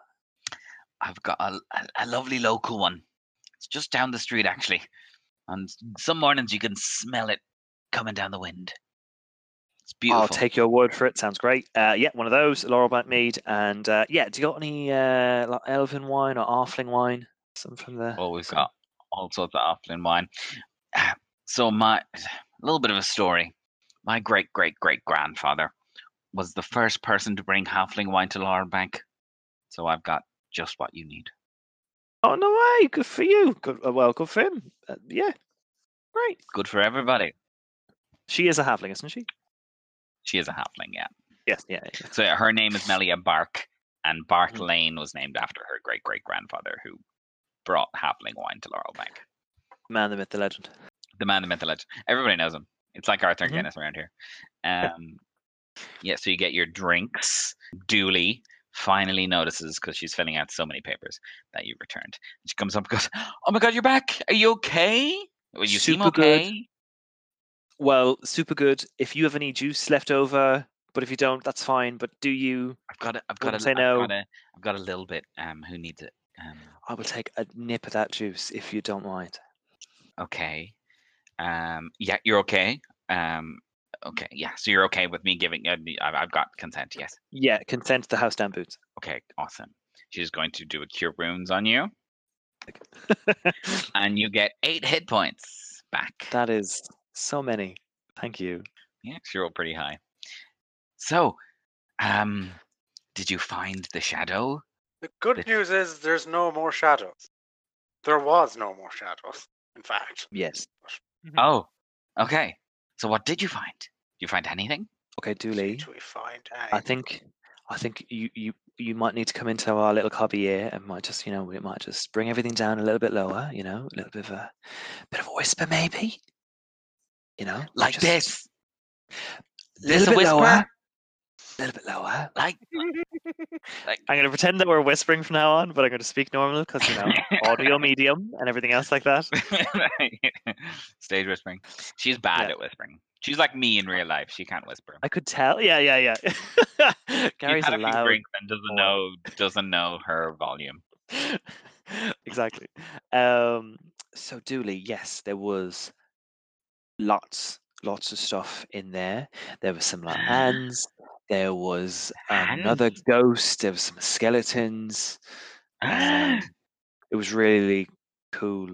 S1: I've got a, a, a lovely local one. It's just down the street, actually. And some mornings you can smell it coming down the wind. Beautiful.
S3: I'll take your word for it. Sounds great. Uh, yeah, one of those, Laurel Laurelbank mead. And uh, yeah, do you got any uh, like Elven wine or Arfling wine? Some from the.
S1: Well, we've got all sorts of Aflin wine. So my a little bit of a story. My great great great grandfather was the first person to bring halfling wine to Laurel Bank. So I've got just what you need.
S3: Oh no way! Good for you. Good. Uh, well, good for him. Uh, yeah, great.
S1: Good for everybody.
S3: She is a halfling, isn't she?
S1: She is a halfling, yeah.
S3: Yes. Yeah. yeah.
S1: So yeah, her name is Melia Bark, and Bark
S3: Mhm.
S1: Lane was named after her great great grandfather who brought halfling wine to Laurel Bank.
S3: Man, the myth, the legend.
S1: the man, the myth, the legend. Everybody knows him. It's like Arthur
S3: Mhm.
S1: Guinness around here. Um, yeah, so you get your drinks Dooley finally notices because she's filling out so many papers that you returned. She comes up and goes, "Oh my god, you're back! Are you okay? Well, you seem
S3: okay." good.
S1: Okay."
S3: Well, super good. If you have any juice left over, but if you don't, that's fine. But do you?
S1: I've got a, I've got a,
S3: Wouldn't say
S1: I've
S3: no.
S1: got a, I've got a little bit. Um, who needs it? Um,
S3: I will take a nip of that juice if you don't mind.
S1: okay. Um, yeah, you're okay. Um, okay, yeah. So you're okay with me giving? Uh, I've, I've got consent. Yes.
S3: Yeah, consent to the house down boots.
S1: Okay, awesome. She's going to do a cure wounds on you, and you get eight hit points back.
S3: that is so many. Thank you.
S1: Yeah, she rolled pretty high. So, um, did you find the shadow?
S2: The good
S1: It-
S2: news is there's no more shadows. There was no more shadows, in fact.
S3: Yes.
S1: Oh, okay. So what did you find? Did you find anything?
S3: Okay, Dooley.
S2: Did we find
S3: I
S2: any?
S3: think I think you, you you might need to come into our little cubby here and might just you know we might just bring everything down a little bit lower. You know, a little bit of a bit of a whisper maybe. You know,
S1: Like
S3: just
S1: this?
S3: A little
S1: a
S3: bit lower. A little bit lower.
S1: Like, like,
S3: I'm going to pretend that we're whispering from now on, but I'm going to speak normal because you know audio medium and everything else like that.
S1: stage whispering. She's bad
S3: Yeah.
S1: at whispering. She's like me in real life. She can't whisper.
S3: I could tell. Yeah, yeah, yeah. Gary's
S1: had
S3: a
S1: a few
S3: loud.
S1: drinks and doesn't know doesn't know her volume.
S3: exactly. Um, so Dooley, yes, there was lots, lots of stuff in there. There were some like hands. There was another
S1: Hands?
S3: ghost. There was some skeletons. Um, it was really cool.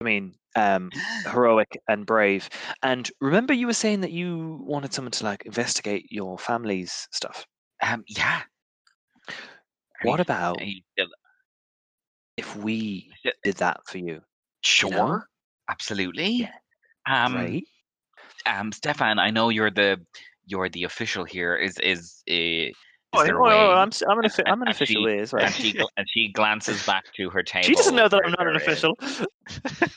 S3: I mean, um, heroic and brave. And remember, you were saying that you wanted someone to like investigate your family's stuff.
S1: um, yeah.
S3: What
S1: you-
S3: about
S1: you
S3: if we
S1: Yeah.
S3: did that for you?
S1: Sure, absolutely.
S3: Yeah.
S1: Um,
S3: right?
S1: um, Stefan, I know you're the you're the official here. Is is uh, is there a?
S3: I'm, I'm an,
S1: and-
S3: offi- I'm an official
S1: she-
S3: is
S1: and
S3: right.
S1: she and she glances back to her table.
S3: She doesn't know that I'm not an official.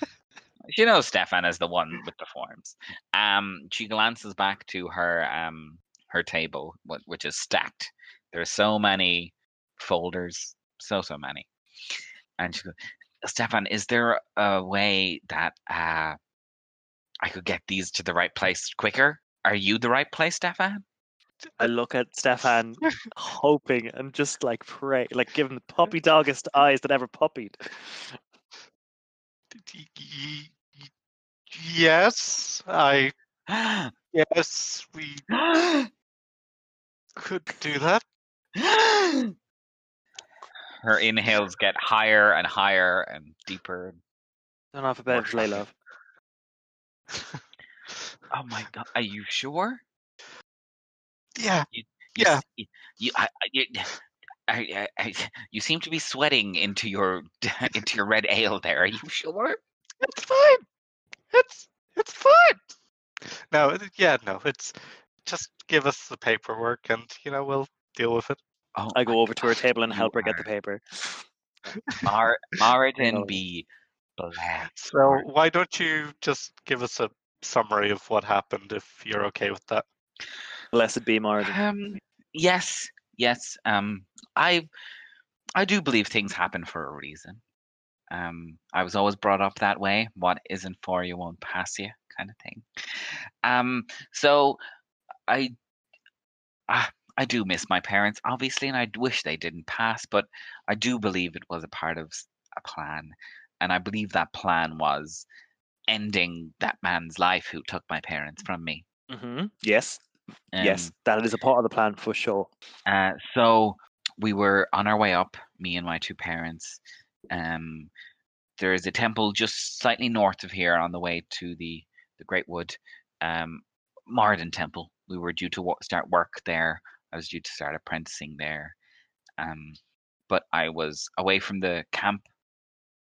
S1: She knows Stefan is the one with the forms. Um, she glances back to her um her table, wh- which is stacked. There's so many folders, so so many. And she goes, Stefan, is there a way that uh I could get these to the right place quicker? Are you the right place, Stefan?
S3: I look at Stefan, hoping and just like pray, like give him the puppy doggest eyes that ever puppied.
S5: Yes, I yes we could do that.
S1: Her inhales get higher and higher and deeper.
S3: Don't have a bed to lay love.
S1: Oh my god, are you sure?
S5: yeah,
S1: You,
S5: Yeah.
S1: s- y- You, I, I, you, I, I, I, you seem to be sweating into your into your red ale. There, are you sure?
S5: it's fine. It's it's fine. No, it- yeah, no, it's just give us the paperwork and you know we'll deal with it.
S1: Oh,
S3: I go over to her table and
S1: you
S3: help her get
S1: are
S3: the paper.
S1: Mar- Martin
S3: Oh.
S1: be blessed.
S5: So why don't you just give us a summary of what happened if you're okay with that?
S3: Blessed be Martin.
S1: Um, yes, yes. Um, I, I do believe things happen for a reason. Um, I was always brought up that way. What isn't for you won't pass you, kind of thing. Um, so I, ah, I do miss my parents, obviously, and I d- wish they didn't pass. But I do believe it was a part of a plan, and I believe that plan was ending that man's life who took my parents from me.
S3: hmm Yes, yes,
S1: Um,
S3: that is a part of the plan for sure.
S1: Uh, so we were on our way up, me and my two parents. Um, there is a temple just slightly north of here on the way to the the Great Wood, um, Marden Temple. We were due to wo- start work there. I was due to start apprenticing there, um, but I was away from the camp,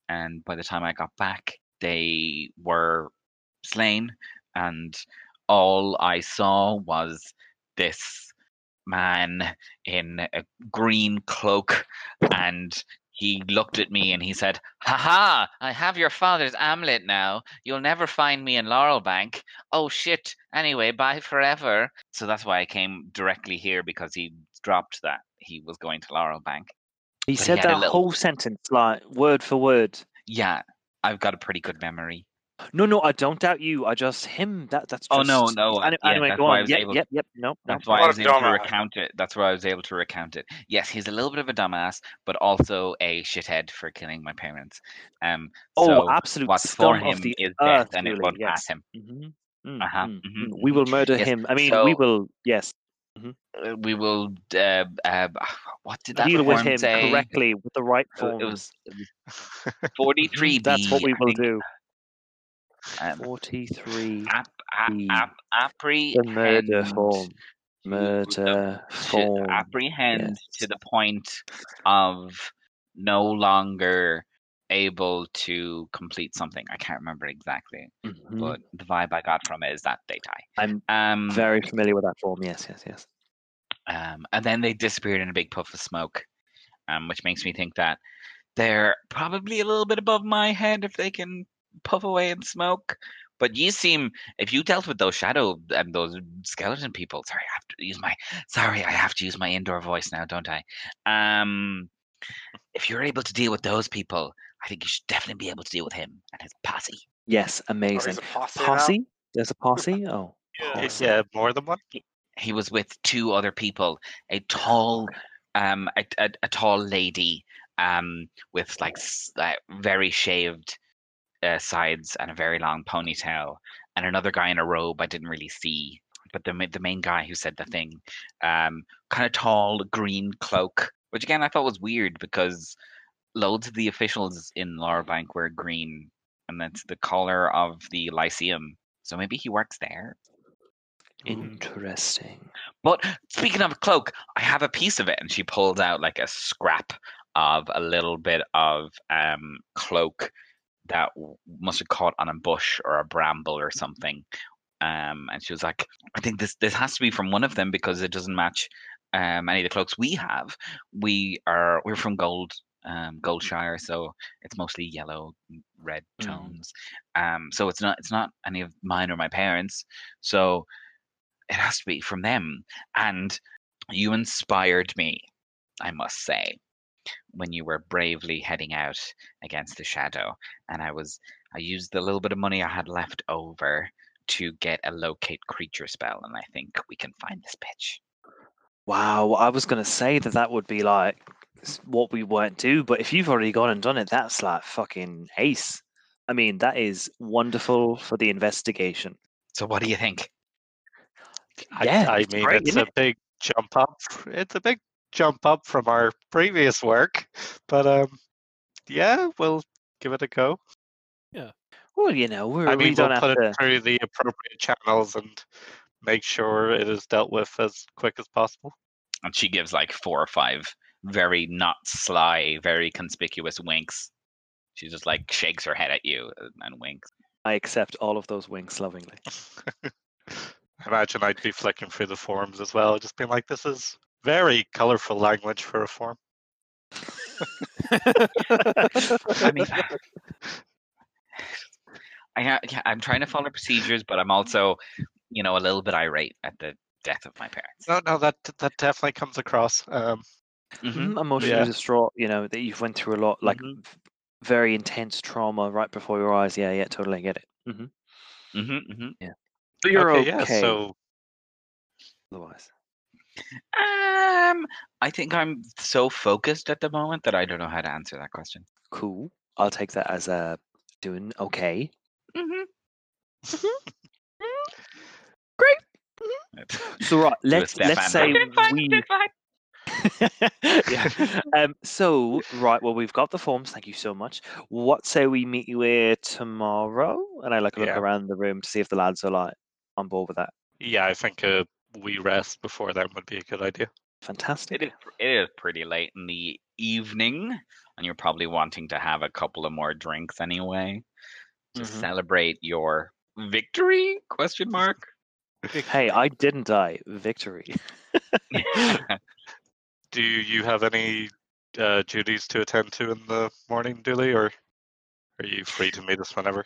S1: and by the time I got back, they were slain, and all I saw was this man in a green cloak and he looked at me and he said, Ha ha, I have your father's amulet now. You'll never find me in Laurel Bank. Oh shit. Anyway, bye forever. So that's why I came directly here because he dropped that he was going to Laurel Bank.
S3: He
S1: he
S3: said
S1: had a
S3: that
S1: little-
S3: whole sentence, like word for word.
S1: Yeah, I've got a pretty good memory.
S3: No, no, I don't doubt you. I just him. That that's.
S1: Oh, no, no,
S3: Any,
S1: yeah,
S3: anyway,
S1: that's
S3: go on. Yep,
S1: able-
S3: yep, yep. No, no.
S1: That's why
S2: What
S1: I was
S2: a
S1: able to recount it. That's why I was able to recount it. Yes, he's a little bit of a dumbass, but also a shithead for killing my parents. Um,
S3: Oh,
S1: so
S3: absolute
S1: what's for him
S3: of the
S1: is
S3: earth,
S1: death, and it won't
S3: yes.
S1: pass him.
S3: Mhm, mm,
S1: Uh-huh,
S3: mm,
S1: mhm,
S3: mm. We will murder
S1: Yes,
S3: him. I mean,
S1: so-
S3: we will. Yes,
S1: Uh, We will. Uh, uh, what did that
S3: deal with him
S1: say?
S3: correctly with the right form.
S1: It was forty-three.
S3: That's what we will do.
S1: Um,
S3: Forty-three.
S1: ap, ap, ap, apprehend
S3: the murder form. Murder
S1: to
S3: form.
S1: apprehend to the point of no longer able to complete something. I can't remember exactly,
S3: Mhm.
S1: but the vibe I got from it is that they die.
S3: I'm
S1: Um,
S3: very familiar with that form. Yes, yes, yes.
S1: um, and then they disappeared in a big puff of smoke, um, which makes me think that they're probably a little bit above my head if they can puff away in smoke. But you seem, if you dealt with those shadow and those skeleton people, sorry, I have to use my, sorry, I have to use my indoor voice now, don't I? Um, if you're able to deal with those people, I think you should definitely be able to deal with him and his posse.
S3: Yes, amazing.
S2: he's a posse.
S3: Posse? There's a posse? Oh.
S5: yeah,
S3: posse.
S5: yeah, more than one.
S1: he was with two other people a tall um a, a, a tall lady um with like s- uh, very shaved uh, sides and a very long ponytail and another guy in a robe i didn't really see but the ma- the main guy who said the thing um kind of tall green cloak which again i thought was weird because loads of the officials in Bank were green and that's the color of the lyceum so maybe he works there
S3: Interesting.
S1: But speaking of a cloak, I have a piece of it, and she pulled out like a scrap of a little bit of um cloak that must have caught on a bush or a bramble or something. Um, and she was like, "I think this this has to be from one of them because it doesn't match um any of the cloaks we have. We are we're from Gold um Goldshire, so it's mostly yellow, and red
S3: Mm.
S1: tones. Um, so it's not it's not any of mine or my parents. So." it has to be from them. And you inspired me, I must say, when you were bravely heading out against the shadow. And I was, I used the little bit of money I had left over to get a locate creature spell. And I think we can find this bitch.
S3: Wow, I was going to say that that would be like s- what we won't do, but if you've already gone and done it, that's like fucking ace. I mean, that is wonderful for the investigation.
S1: So what do you think?
S5: I,
S3: Yeah,
S5: I
S3: it's
S5: mean,
S3: great,
S5: it's
S3: isn't
S5: a big jump up. It's a big jump up from our previous work, but um, yeah, we'll give it a go. Yeah.
S3: Well, you know, we're,
S5: I
S3: we
S5: mean,
S3: don't
S5: we'll
S3: have
S5: put
S3: to.
S5: it through the appropriate channels and make sure it is dealt with as quick as possible.
S1: And she gives like four or five very not sly, very conspicuous winks. She just like shakes her head at you and- and winks.
S3: I accept all of those winks lovingly.
S5: I imagine I'd be flicking through the forums as well, just being like, "This is very colorful language for a form."
S1: I mean, I, ha- yeah, I'm trying to follow procedures, but I'm also, you know, a little bit irate at the death of my parents.
S5: No, no, that that definitely comes across. Um,
S1: Mhm.
S3: Mhm, Emotionally
S5: Yeah.
S3: distraught, you know, that you've went through a lot, like
S1: Mhm.
S3: very intense trauma right before your eyes. Yeah, yeah, totally get it. hmm
S1: Mhm, mhm.
S3: But you're okay,
S5: yeah, so
S3: otherwise.
S1: Um, I think I'm so focused at the moment that I don't know how to answer that question.
S3: Cool. I'll take that as a doing okay.
S1: Mm-hmm.
S3: So right, let's let's say we yeah. Um, so right, well we've got the forms. Thank you so much. What say we meet you here tomorrow? And I like look
S5: Yeah.
S3: around the room to see if the lads are like on board with that.
S5: yeah, I think a wee rest before then would be a good idea.
S3: Fantastic.
S1: It is, it is pretty late in the evening, and you're probably wanting to have a couple of more drinks anyway to
S3: Mhm.
S1: celebrate your victory? Question mark.
S3: Hey, I didn't die. Victory.
S5: Do you have any uh, duties to attend to in the morning, Dooley, or are you free to meet us whenever?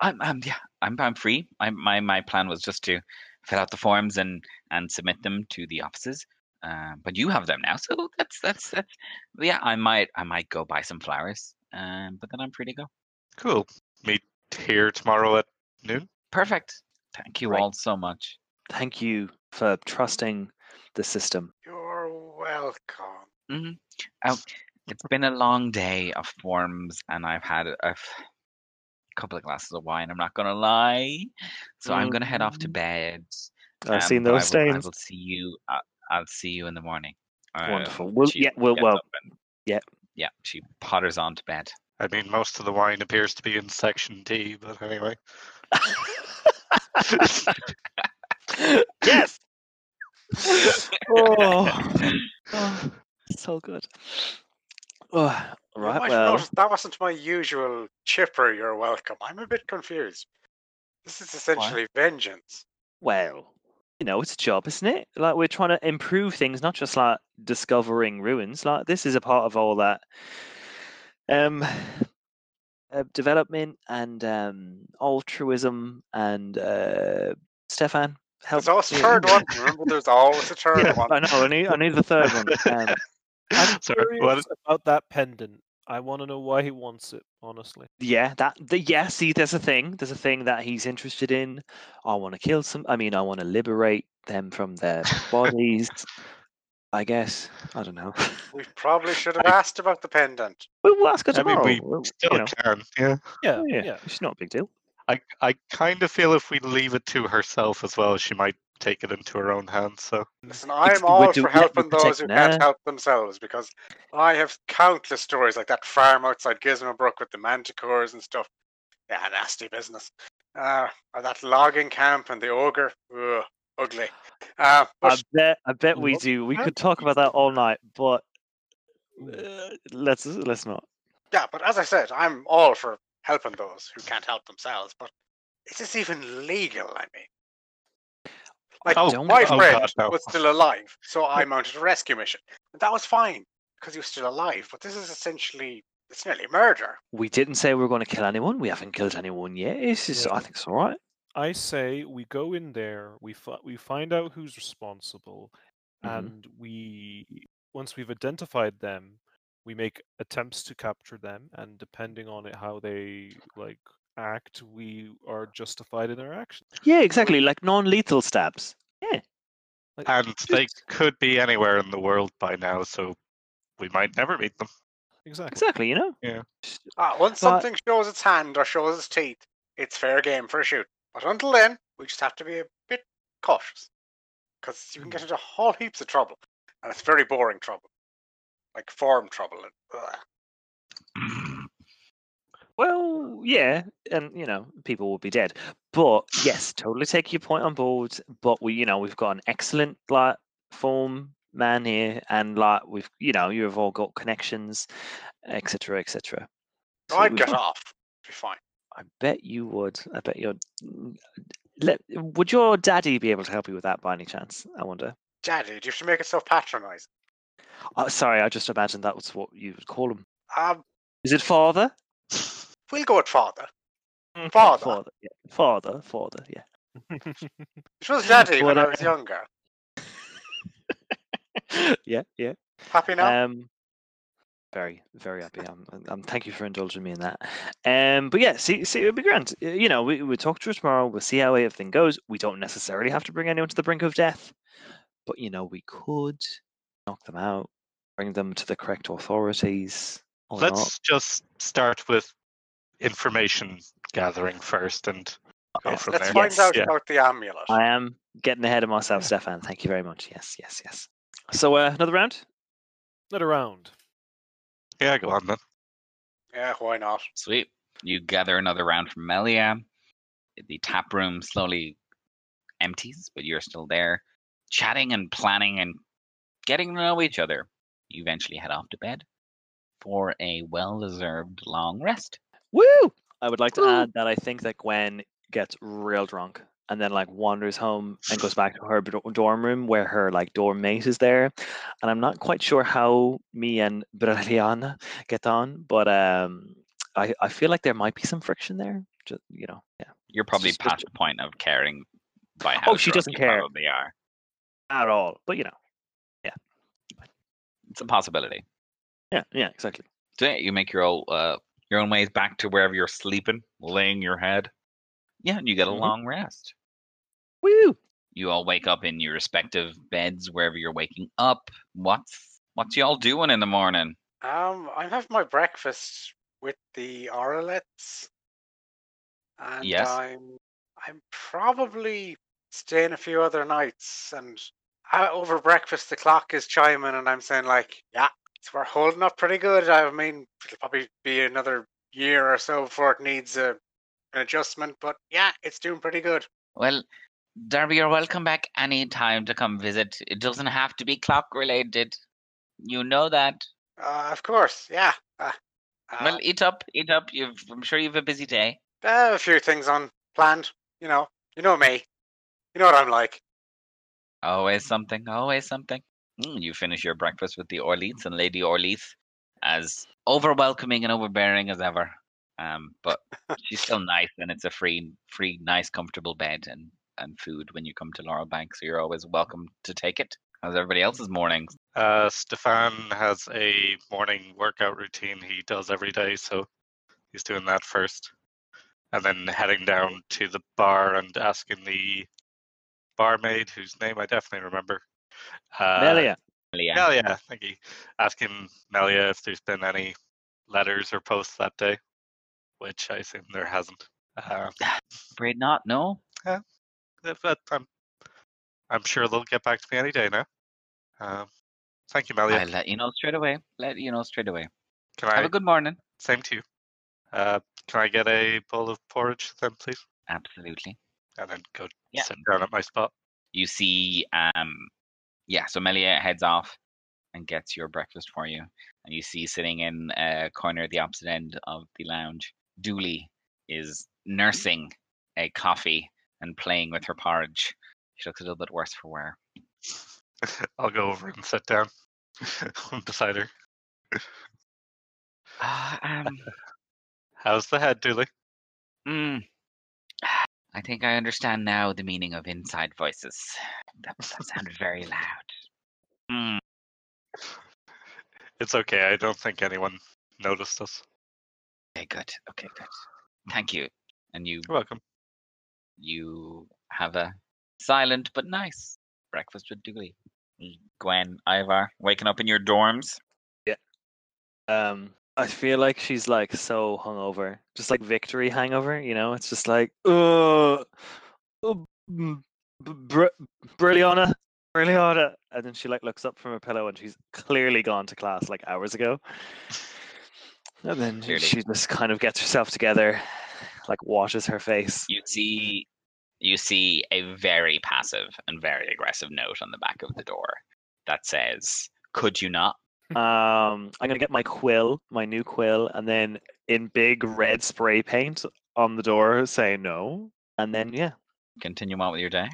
S1: I'm, I'm yeah, I'm I'm free. I, my my plan was just to fill out the forms and and submit them to the offices. Um, but you have them now, so that's that's that's yeah. I might I might go buy some flowers, um, but then I'm free to go.
S5: Cool. Meet here tomorrow at noon.
S1: Perfect. Thank you
S3: Right.
S1: all so much.
S3: Thank you for trusting the system.
S2: You're welcome.
S1: hmm Oh, it's been a long day of forms, and I've had a, couple of glasses of wine. I'm not gonna lie, so I'm gonna head off to
S3: Mm.
S1: bed.
S3: I've
S1: um,
S3: seen
S1: but I
S3: those
S1: will- I will see you. Uh, I'll see you in the morning.
S3: Wonderful.
S1: Um,
S3: Well, yeah, well- well,
S1: and-
S3: yeah.
S1: yeah. She potters on to bed.
S5: I mean, most of the wine appears to be in section D, but anyway.
S3: yes. Oh, oh, so good. Oh, right. Well,
S2: notice that wasn't my usual chipper. You're welcome. I'm a bit confused. This is essentially vengeance.
S3: well, you know, it's a job, isn't it? Like we're trying to improve things, not just like discovering ruins. Like this is a part of all that um uh, development and um altruism and uh Stefan help.
S2: There's always a third one. Remember, there's always a third
S3: Yeah,
S2: one.
S3: I know. I need, I need the third one. Um,
S4: I'm
S5: Sorry,
S4: curious
S5: what?
S4: about that pendant. I want to know why he wants it. Honestly,
S3: Yeah, that the yeah. See, there's a thing. There's a thing that he's interested in. I want to kill some. I mean, I want to liberate them from their bodies. I guess. I don't know.
S2: We probably should have asked about the pendant.
S3: We'll, we'll ask her
S5: I mean,
S3: tomorrow.
S5: we
S3: We'll-
S5: Still
S3: you know,
S5: can, yeah.
S4: yeah,
S3: yeah,
S4: yeah.
S3: it's not a big deal.
S5: I, I kind of feel if we leave it to herself as well, she might take it into her own hands. So
S2: Listen, I'm all for helping those who
S3: protecting
S2: can't help themselves because I have countless stories like that farm outside Gizmo with the manticores and stuff. Yeah, nasty business. Uh, or that logging camp and the ogre. Ugh, ugly. Uh,
S3: I bet. I bet we do. We could talk about that all night, but uh, let's let's not.
S2: yeah, but as I said, I'm all for helping those who can't help themselves. But is this even legal? I mean, like
S5: Oh,
S3: don't
S2: my
S3: oh,
S2: friend
S5: God, no.
S2: was still alive, so I mounted a rescue mission. And that was fine because he was still alive. But this is essentially it's nearly murder.
S3: We didn't say we were going to kill anyone. We haven't killed anyone yet. It's just,
S4: Yeah.
S3: I think it's all right.
S4: I say we go in there. We fi- we find out who's responsible,
S3: Mhm.
S4: and we once we've identified them, we make attempts to capture them. And depending on it, how they like act, we are justified in our actions.
S3: Yeah, exactly. Like non-lethal stabs. Yeah.
S4: Like,
S5: and they could be anywhere in the world by now, so we might never meet them.
S4: exactly.
S3: Exactly. You know.
S2: yeah Ah, once
S3: But-
S2: something shows its hand or shows its teeth, it's fair game for a shoot. But until then, we just have to be a bit cautious because you can get into whole heaps of trouble, and it's very boring trouble, like form trouble. And, ugh.
S3: Well, yeah, and you know, people will be dead. But yes, totally take your point on board. But we, you know, we've got an excellent like form man here, and like we've, you know, you've all got connections, etc., etc.
S2: So I'd get off. Be fine.
S3: I bet you would. I bet you'd. mm, Let, would your daddy be able to help you with that by any chance? I wonder.
S2: Daddy, do you have to make it so patronising?
S3: Oh, sorry, I just imagined that was what you would call him.
S2: Um,
S3: Is it father?
S2: we'll go with father. Father.
S3: Father. Yeah. Father. Father. Yeah.
S2: It was daddy when I was younger.
S3: yeah. Yeah.
S2: Happy now?
S3: Um, very, very happy. I'm, I'm. Thank you for indulging me in that. Um, but yeah, see, see, it'll be grand. Uh, You know, we we talk to her tomorrow. We'll see how everything goes. We don't necessarily have to bring anyone to the brink of death, but you know, we could knock them out, bring them to the correct authorities. Or
S5: Let's
S3: not.
S5: just start with information gathering first and go
S3: Yeah,
S5: from
S2: Let's
S5: there.
S2: find
S3: Yes,
S2: out
S5: yeah.
S2: about the amulet.
S3: I am getting ahead of myself, Stefan. Thank you very much. Yes, yes, yes. So uh, another round.
S4: Not around.
S5: Yeah, go on then.
S2: Yeah, why not?
S1: Sweet. You gather another round from Melia. The tap room slowly empties, but you're still there, chatting and planning and getting to know each other. You eventually head off to bed for a well-deserved long rest.
S3: Woo! I would like to
S1: Woo.
S3: add that I think that Gwen gets real drunk and then like wanders home and goes back to her do- dorm room where her like dorm mate is there. And I'm not quite sure how me and Brilliana get on, but um, I I feel like there might be some friction there. Just you know, yeah,
S1: You're probably
S3: Just- just-
S1: past the point of caring by how
S3: Oh, she doesn't
S1: you
S3: care.
S1: Probably are.
S3: at all. But you know, yeah.
S1: It's a possibility.
S3: Yeah, yeah, exactly.
S1: So yeah, you make your own uh, your own ways back to wherever you're sleeping, laying your head. Yeah, and you get a
S3: Mhm.
S1: long rest.
S3: Woo!
S1: You all wake up in your respective beds wherever you're waking up. What's what's y'all doing in the morning?
S2: Um, I'm having my breakfast with the Orlets, and
S1: Yes.
S2: I'm I'm probably staying a few other nights. And uh, over breakfast, the clock is chiming, and I'm saying like, yeah, so we're holding up pretty good. I mean, it'll probably be another year or so before it needs a an adjustment, but yeah, it's doing pretty good.
S1: Well, Darby, you're welcome back any time to come visit. It doesn't have to be clock related. You know that.
S2: Uh, of course, yeah. Uh, uh,
S1: Well, eat up, eat up. You've, I'm sure you've a busy day.
S2: uh, a few things on planned. You know, you know me. You know what I'm like.
S1: Always something, always something. Mm, you finish your breakfast with the Orleats and Lady Orleath as over welcoming and overbearing as ever. Um, but she's still nice, and it's a free, free, nice, comfortable bed and, and food when you come to Laurel Bank. So you're always welcome to take it. How's everybody else's morning?
S5: Uh, Stefan has a morning workout routine he does every day, so he's doing that first. And then heading down to the bar and asking the barmaid, whose name I definitely remember. Uh,
S3: Melia.
S1: Yeah.
S5: Melia, thank you. Asking Melia if there's been any letters or posts that day, which I assume there hasn't. Uh,
S1: Afraid not. No.
S5: but I'm, I'm sure they'll get back to me any day now. Um, thank you, Melia.
S1: I'll let you know straight away. Let you know straight away.
S5: Can I
S1: Have
S5: I?
S1: a good morning.
S5: Same to you. Uh, can I get a bowl of porridge then, please?
S1: Absolutely.
S5: And then go
S1: Yeah.
S5: sit down at my spot.
S1: you see um yeah so melia heads off and gets your breakfast for you and you see sitting in a corner at the opposite end of the lounge dooley is nursing a coffee and playing with her porridge she looks a little bit worse for wear
S5: I'll go over and sit down beside her.
S1: Ah, um,
S5: How's the head, Dooley?
S1: mm, i think i understand now the meaning of inside voices that, that sounded very loud mm,
S5: It's okay. I don't think anyone noticed us.
S1: okay good okay good thank you and you
S5: You're welcome.
S1: you have a silent but nice breakfast with Dooley. Gwen, Ivar, waking up in your dorms. Yeah.
S3: Um, I feel like she's like so hungover, just like victory hangover. You know, it's just like, uh, oh, b- Br- Brilliana, Brilliana, and then she like looks up from her pillow and she's clearly gone to class like hours ago. And then
S1: Clearly.
S3: she just kind of gets herself together, like washes her face.
S1: You see you see a very passive and very aggressive note on the back of the door that says, Could you not?
S3: Um, I'm gonna get my quill, my new quill, and then in big red spray paint on the door say no, and then yeah,
S1: Continue on with your day.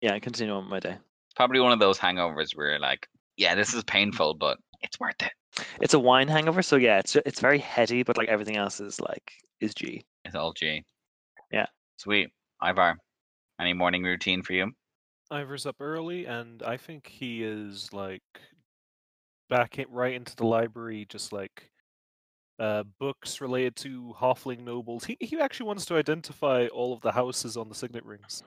S3: yeah, continue on with my day.
S1: Probably one of those hangovers where you're like, Yeah, this is painful, but it's worth it.
S3: It's a wine hangover, so yeah, it's it's very heady, but like everything else is like is G.
S1: It's all G.
S3: Yeah.
S1: Sweet. Ivar, any morning routine for you?
S4: Ivor's up early, and I think he is like back in, right into the library, just like uh, books related to Halfling nobles. He he actually wants to identify all of the houses on the signet rings.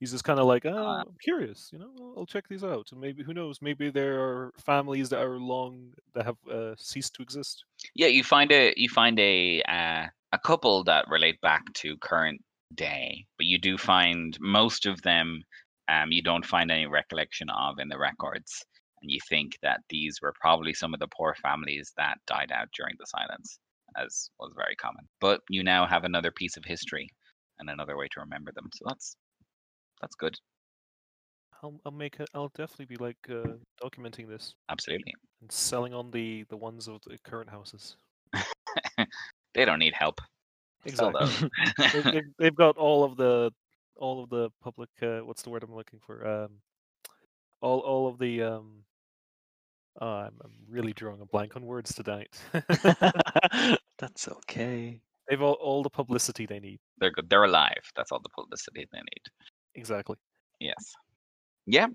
S4: He's just kind of like, oh,
S1: Ah.
S4: I'm curious, you know, I'll, I'll check these out, and maybe who knows, maybe there are families that are long that have uh, ceased to exist.
S1: Yeah, you find a you find a uh, a couple that relate back to current day, but you do find most of them um, you don't find any recollection of in the records, and you think that these were probably some of the poor families that died out during the silence, as was very common. But you now have another piece of history and another way to remember them, so that's that's good.
S4: I'll I'll make it. I'll definitely be like uh, documenting this
S1: Absolutely,
S4: and selling on the the ones of the current houses.
S1: they don't need help.
S4: Exactly. they've, they've, they've got all of the all of the public uh, what's the word I'm looking for um all all of the um oh, I'm, I'm really drawing a blank on words tonight
S3: That's okay.
S4: they've all, all the publicity they need
S1: They're good. They're alive. That's all the publicity they need.
S4: exactly
S1: Yes. Yeah.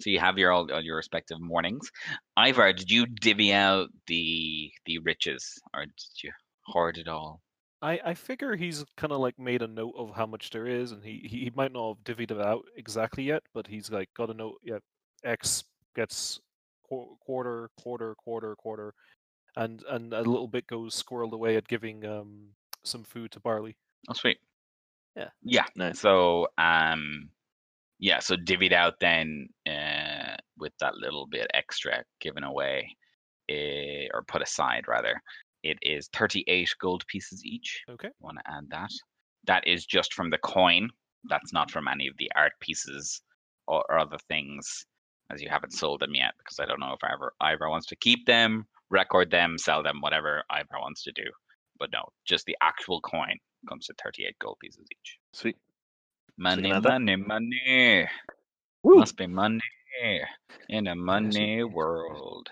S1: So you have your all, all your respective mornings. Ivar, did you divvy out the the riches, or did you hoard it all?
S4: I, I figure he's kind of like made a note of how much there is, and he, he, he might not have divvied it out exactly yet, but he's like got a note. Yeah, X gets qu- quarter, quarter, quarter, quarter, and and a little bit goes squirreled away at giving um some food to Barley.
S1: Oh, sweet.
S3: Yeah.
S1: Yeah.
S3: Nice.
S1: So, um, yeah. So divvied out then uh, with that little bit extra given away, eh, or put aside rather. It is thirty-eight gold pieces each.
S4: Okay.
S1: Want to add that? That is just from the coin. That's not from any of the art pieces or, or other things, as you haven't sold them yet. Because I don't know if Ivor, Ivor wants to keep them, record them, sell them, whatever Ivor wants to do. But no, just the actual coin comes to 38 gold pieces each.
S3: Sweet.
S1: Money, money, money.
S3: Woo!
S1: Must be money in a money world.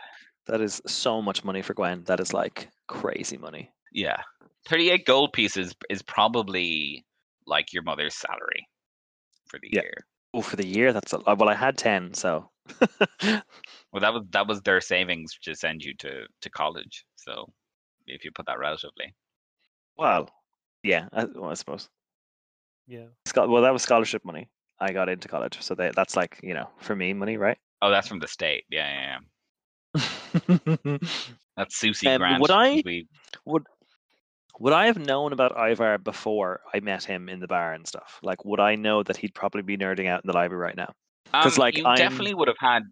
S3: That is so much money for Gwen. That is like crazy money.
S1: Yeah. 38 gold pieces is probably like your mother's salary for the
S3: Yeah.
S1: year.
S3: Oh, for the year, that's a lot. Well, I had ten, so
S1: Well, that was that was their savings to send you to to college. So, if you put that relatively,
S3: well, yeah, I, well, I suppose.
S4: Yeah.
S3: Well, that was scholarship money. I got into college, so they, that's like you know for me money, right?
S1: oh, that's from the state. Yeah, yeah, yeah. That's SUSI
S3: Um,
S1: Grant.
S3: would I-
S1: We
S3: would would I have known about Ivar before I met him in the bar and stuff? Like, would I know that he'd probably be nerding out in the library right now? 'Cause,
S1: Um,
S3: like,
S1: you
S3: I'm-
S1: definitely would have had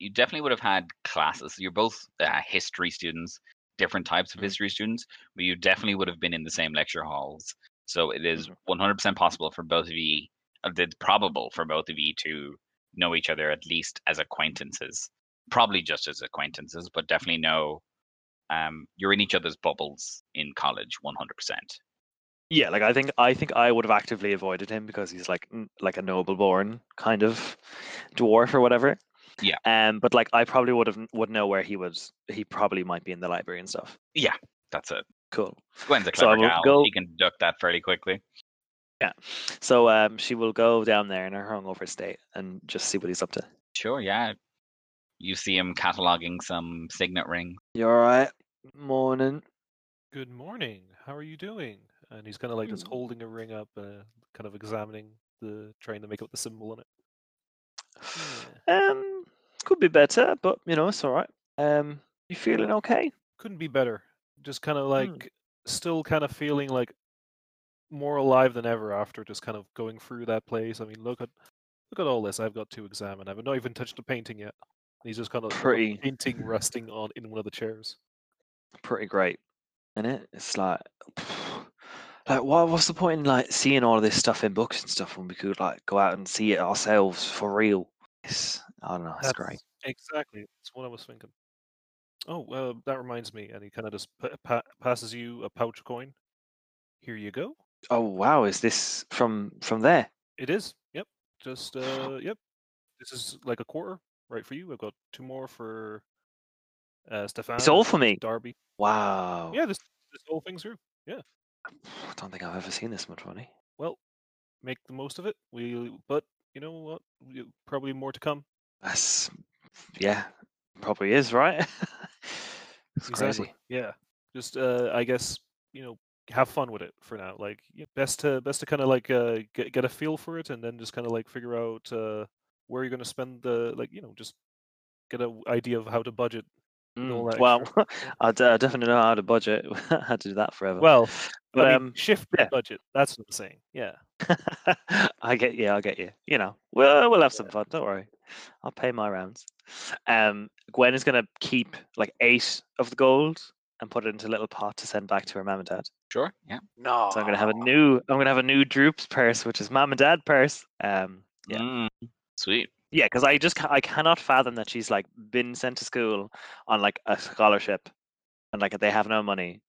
S1: you definitely would have had classes. You're both uh, history students, different types of
S3: Mhm.
S1: history students, but you definitely would have been in the same lecture halls. So it is
S3: Mhm.
S1: 100% possible for both of you. uh, It's probable for both of you to know each other at least as acquaintances. Probably just as acquaintances, but definitely know um, you're in each other's bubbles in college 100%.
S3: Yeah, like I think I think I would have actively avoided him because he's like like a noble born kind of dwarf or whatever.
S1: Yeah.
S3: Um, but like I probably would have would know where he was. He probably might be in the library and stuff.
S1: Yeah, that's it.
S3: Cool.
S1: Gwen's a clever
S3: will
S1: gal.
S3: go-
S1: She can deduct that fairly quickly. Yeah.
S3: So um, she will go down there in her hungover state and just see what he's up to.
S1: Sure, yeah. You see him cataloging some signet rings.
S3: You all right? Morning.
S4: Good morning. How are you doing? And he's kind of like just
S3: Hmm.
S4: holding a ring up, uh, kind of examining the, trying to make out the symbol on it. Yeah.
S3: Um, could be better, but you know it's all right. Um, you feeling okay?
S4: Couldn't be better. Just kind of
S3: Hmm.
S4: like, still kind of feeling like more alive than ever after just kind of going through that place. I mean, look at look at all this I've got to examine. I've not even touched the painting yet. He's just kind of
S3: Pretty.
S4: painting resting on in one of the chairs.
S3: Pretty great, isn't it? It's like, like what? What's the point in like seeing all this stuff in books and stuff when we could like go out and see it ourselves for real? It's, I don't know. It's great.
S4: Exactly. That's what I was thinking. Oh, uh, that reminds me. And he kind of just pa- passes you a pouch coin. Here you go.
S3: Oh wow! Is this from from there?
S4: It is. Yep. Just uh, yep. This is like a quarter, right for you. I've got two more for uh, Stefan.
S3: It's all for me.
S4: Darby.
S3: Wow.
S4: Yeah, this this whole thing's through. Yeah.
S3: I don't think I've ever seen this much money.
S4: Well, make the most of it. We, but you know what? Probably more to come.
S3: That's yeah, probably is right. it's
S4: Exactly.
S3: crazy.
S4: Yeah. Just uh, I guess you know have fun with it for now. Like best to best to kind of like uh, get get a feel for it, and then just kind of like figure out uh, where are you're going to spend the like you know just get an idea of how to budget. and all
S3: Mm, Well,
S4: extra.
S3: I d- I definitely know how to budget. I had to do that forever.
S4: Well,
S3: but
S4: I mean,
S3: um,
S4: shift
S3: yeah.
S4: budget. That's what I'm saying. Yeah.
S3: I get you. I get you. You know, we'll we'll have some fun. Don't worry. I'll pay my rounds. Um, Gwen is gonna keep like eight of the gold and put it into a little pot to send back to her mom and dad.
S1: Sure, yeah.
S2: No.
S3: So I'm gonna have a new. I'm gonna have a new Droops purse, which is mom and dad purse. Um, Yeah.
S1: Mm, sweet.
S3: yeah, because I just I cannot fathom that she's like been sent to school on like a scholarship, and like they have no money,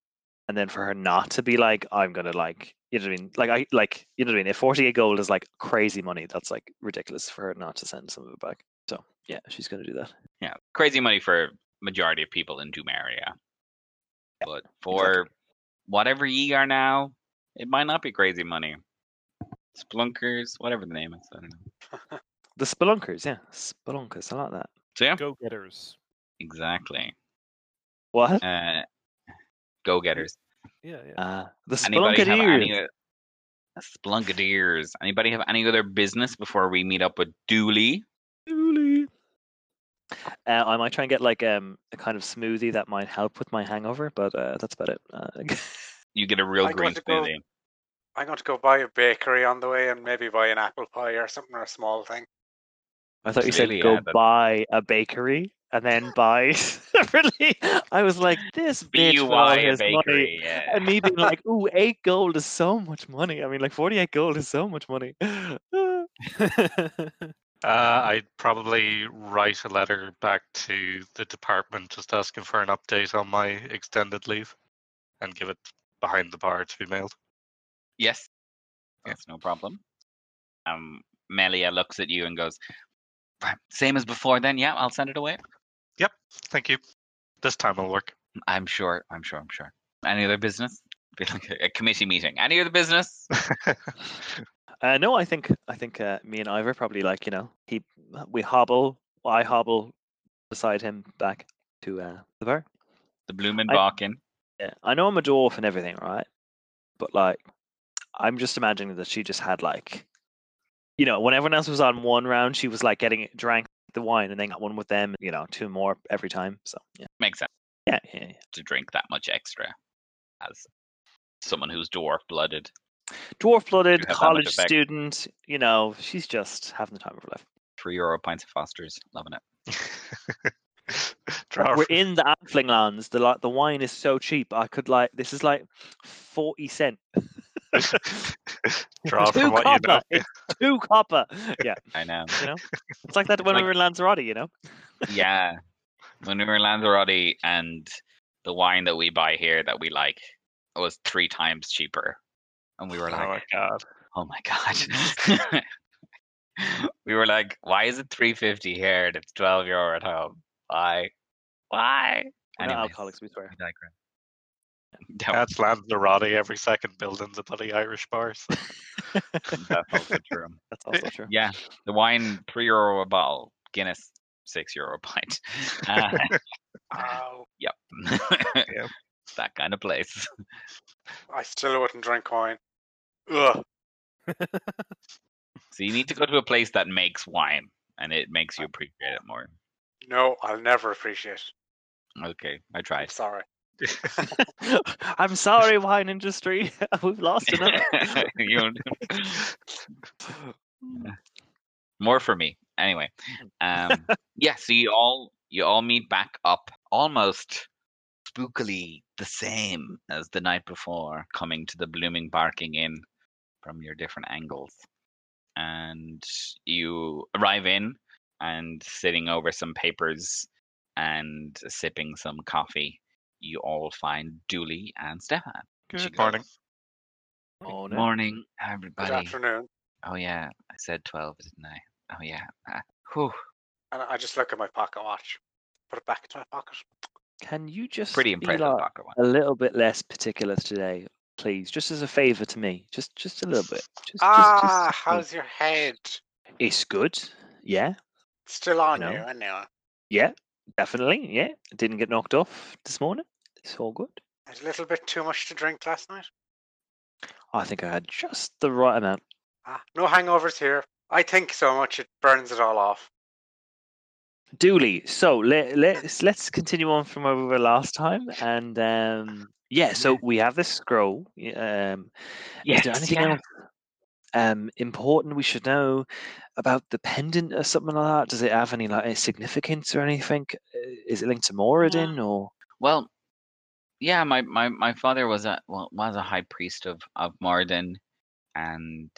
S3: and then for her not to be like I'm gonna like you know what I mean like I like you know what I mean if 48 gold is like crazy money that's like ridiculous for her not to send some of it back. So yeah, she's gonna do that.
S1: Yeah, crazy money for majority of people in Doom area. But for whatever ye are now, it might not be crazy money. Splunkers, whatever the name is, I don't know.
S3: The spelunkers, yeah, spelunkers. I like that.
S1: So yeah,
S4: Go getters.
S1: exactly.
S3: What?
S1: Uh, go getters.
S4: Yeah, yeah.
S3: Uh, the
S1: Anybody have any
S3: spelunketeers.
S1: uh, Anybody have any other business before we meet up with Dooley?
S3: Dooley. Uh, I might try and get like um, a kind of smoothie that might help with my hangover, but uh, that's about it. Uh,
S1: You get a real
S2: I'm
S1: green
S2: going to go-
S1: smoothie.
S2: I'm going to go buy a bakery on the way and maybe buy an apple pie or something or a small thing.
S3: I thought you said
S1: Really,
S3: go
S1: yeah,
S3: buy a bakery and then buy separately. I was like, this bitch with all
S1: BUY a
S3: his money.
S1: bakery. Yeah.
S3: And me being like, ooh, eight gold is so much money. I mean, like 48 gold is so much money.
S5: Uh, I'd probably write a letter back to the department just asking for an update on my extended leave and give it behind the bar to be mailed.
S1: Yes. Yes, no problem. Um, Melia looks at you and goes, "Right, "Same as before, then. Yeah, I'll send it away. Yep.
S5: Thank you. This time it'll work.
S1: I'm sure. I'm sure. I'm sure. Any other business? Be like a, a committee meeting. Any other business?
S3: Uh, no, I think I think uh, me and Ivar probably like you know he we hobble, I hobble beside him back to uh, the bar.
S1: The Blumenbachen.
S3: Yeah, I know I'm a dwarf and everything, right? But like, I'm just imagining that she just had like, you know, when everyone else was on one round, she was like getting drank the wine and then got one with them. You know, two more every time. So yeah,
S1: Makes sense
S3: yeah, yeah. yeah.
S1: to drink that much extra as someone who's dwarf blooded.
S3: Dwarf blooded
S1: have that much
S3: college student. You know, she's just having the time of her life.
S1: Three euro pints of Foster's. Loving it.
S3: We're in the Halfling lands. The like the wine is so cheap. I could like this is like forty cent.
S5: Draw
S3: two
S5: from what you know.
S3: copper. It's two copper. Yeah,
S1: I know.
S3: you know, it's like that when
S1: like-
S3: we were in Lanzarote. You know.
S1: yeah. When we were in Lanzarote and the wine that we buy here that we like was three times cheaper. And we were
S5: oh like, Oh my
S1: like,
S5: god.
S1: oh my god. we were like, why is it three fifty here and it's twelve euro at home? Why? Why?
S3: We're not
S1: Anyways,
S3: alcoholics, we swear.
S1: we digress. Don't-
S5: That's Lanzarote every second building's a bloody Irish bar. so-
S1: That's also true.
S3: That's also true.
S1: Yeah, the wine three euro a bottle, Guinness six euro a pint. Uh,
S2: Oh,
S1: yep, that kind of place.
S2: I still wouldn't drink wine. Ugh.
S1: So you need to go to a place that makes wine, and it makes you appreciate it more.
S2: No, I'll never appreciate it.
S1: Okay, I
S2: I'm sorry.
S3: I'm sorry, wine industry. We've lost another.
S1: You- more for me, anyway. Um, yeah, so you all you all meet back up almost spookily the same as the night before, coming to the blooming barking inn from your different angles. And you arrive in and sitting over some papers and sipping some coffee, you all find Dooley and Stefan. She
S5: Good
S1: goes,
S5: morning.
S3: No.
S1: Morning,
S2: Good
S1: everybody.
S2: afternoon.
S1: Oh yeah, I said twelve, didn't I? Oh yeah. Ah, whew.
S2: And I just look at my pocket watch. Put it back into my pocket.
S3: Can you just
S1: Pretty
S3: be
S1: impressive
S3: like
S1: pocket one.
S3: a little bit less particular today, please? Just as a favour to me. Just just a little bit. Just, just-
S2: ah,
S3: just,
S2: how's your head?
S3: It's good. Yeah.
S2: Still on
S3: You
S2: you. I know.
S3: Yeah. Definitely. Yeah. Didn't get knocked off this morning. It's all good.
S2: Had a little bit too much to drink last night.
S3: I think I had just the right amount.
S2: Ah, no hangovers here. I think so much it burns it all off.
S3: Dooley. So let, let's let's continue on from where we were last time, and um, yeah. So we have this scroll. Um, is there anything
S1: yeah.
S3: else um, important we should know about the pendant or something like that? Does it have any like significance or anything? Uh, Is it linked to Moradin or?
S1: Well, yeah, my, my, my father was a well was a high priest of of Moradin, and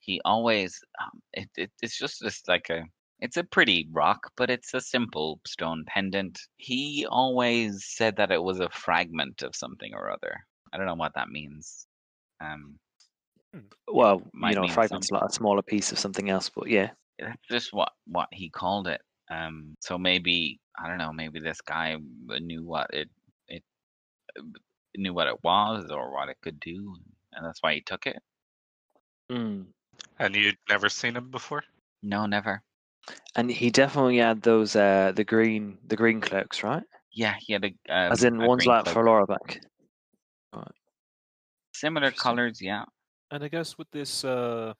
S1: he always um, it, it it's just this like a it's a pretty rock, but it's a simple stone pendant. He always said that it was a fragment of something or other. I don't know what that means. Um,
S3: Well, you know,
S1: mean
S3: fragment's
S1: something.
S3: like a smaller piece of something else, but yeah.
S1: that's just what what he called it. Um, so maybe I don't know. Maybe this guy knew what it knew what it was or what it could do, and that's why he took it.
S3: Mm.
S5: And you'd never seen him before?
S1: No, never.
S3: And he definitely had those uh the green the green cloaks, right?
S1: Yeah, he had a um,
S3: As in
S1: a
S3: one's
S1: green
S3: like
S1: cloak.
S3: for Laura back.
S1: similar colors. Yeah.
S4: And I guess with this, uh,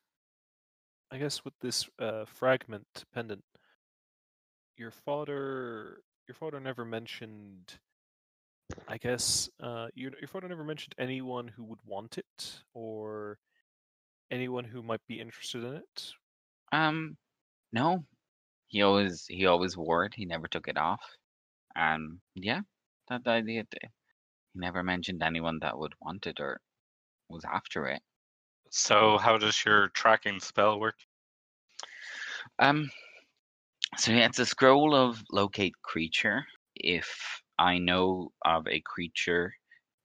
S4: I guess with this uh, fragment pendant, your father, your father never mentioned. I guess uh, your your father never mentioned anyone who would want it or anyone who might be interested in it.
S1: Um, no, he always he always wore it. He never took it off. Um, yeah, that the idea. He never mentioned anyone that would want it or was after it.
S5: So how does your tracking spell work?
S1: Um, so yeah, it's a scroll of locate creature. If I know of a creature,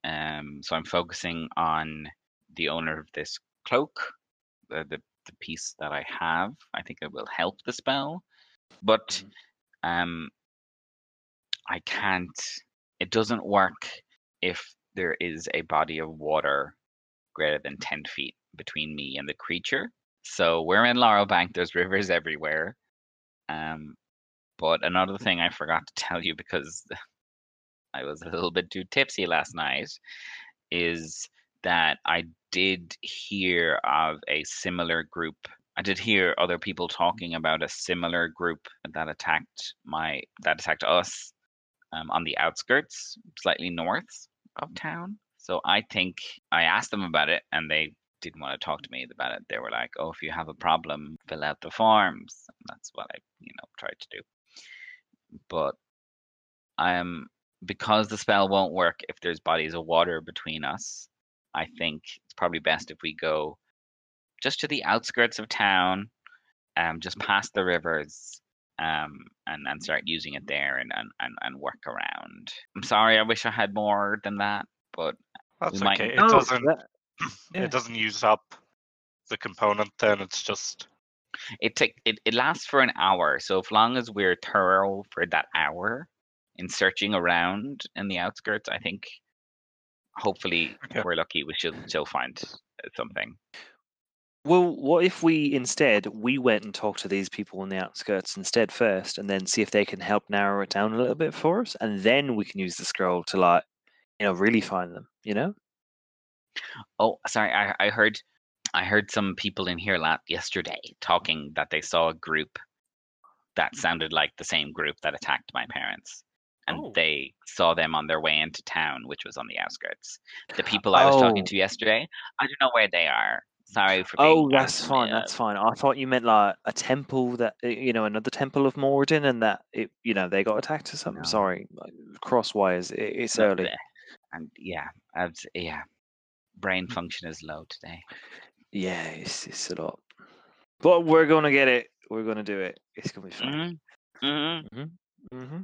S1: um, so I'm focusing on the owner of this cloak, the the, the piece that I have. I think it will help the spell, but um, I can't. It doesn't work if there is a body of water greater than ten feet between me and the creature. So we're in Laurel Bank. There's rivers everywhere. Um, but another thing I forgot to tell you because I was a little bit too tipsy last night is that I did hear of a similar group. I did hear other people talking about a similar group that attacked my that attacked us um, on the outskirts, slightly north of town. So I think I asked them about it, and they didn't want to talk to me about it. They were like, "Oh, if you have a problem, fill out the forms." And that's what I, you know, tried to do. But um, because the spell won't work if there's bodies of water between us. I think it's probably best if we go just to the outskirts of town, um, just past the rivers, um, and and start using it there and and and, and work around. I'm sorry, I wish I had more than that, but
S5: That's
S1: might-
S5: okay. It
S3: No,
S5: doesn't.
S3: that- yeah.
S5: It doesn't use up the component. Then it's just
S1: it take it, it lasts for an hour so as long as we're thorough for that hour in searching around in the outskirts i think hopefully
S5: Okay.
S1: if we're lucky we should still find uh, something
S3: Well, what if we instead we went and talked to these people on the outskirts instead first, and then see if they can help narrow it down a little bit for us, and then we can use the scroll to like, you know, really find them. You know?
S1: oh sorry i, I heard i heard some people in here la- yesterday talking that they saw a group that sounded like the same group that attacked my parents and
S4: Oh.
S1: they saw them on their way into town which was on the outskirts the people i was talking
S3: Oh.
S1: to yesterday i don't know where they are sorry for being
S3: Oh, that's fine. That's fine. I thought you meant like a temple that uh, you know, another temple of Moradin, and that it, you know, they got attacked or something.
S1: No.
S3: Sorry, like, cross wires. It, it's
S1: No,
S3: early.
S1: the- and yeah, yeah, brain function is low today.
S3: Yeah, it's it's a lot. But we're gonna get it. We're gonna do it. It's gonna be fine.
S1: Mm-hmm.
S3: Mm-hmm.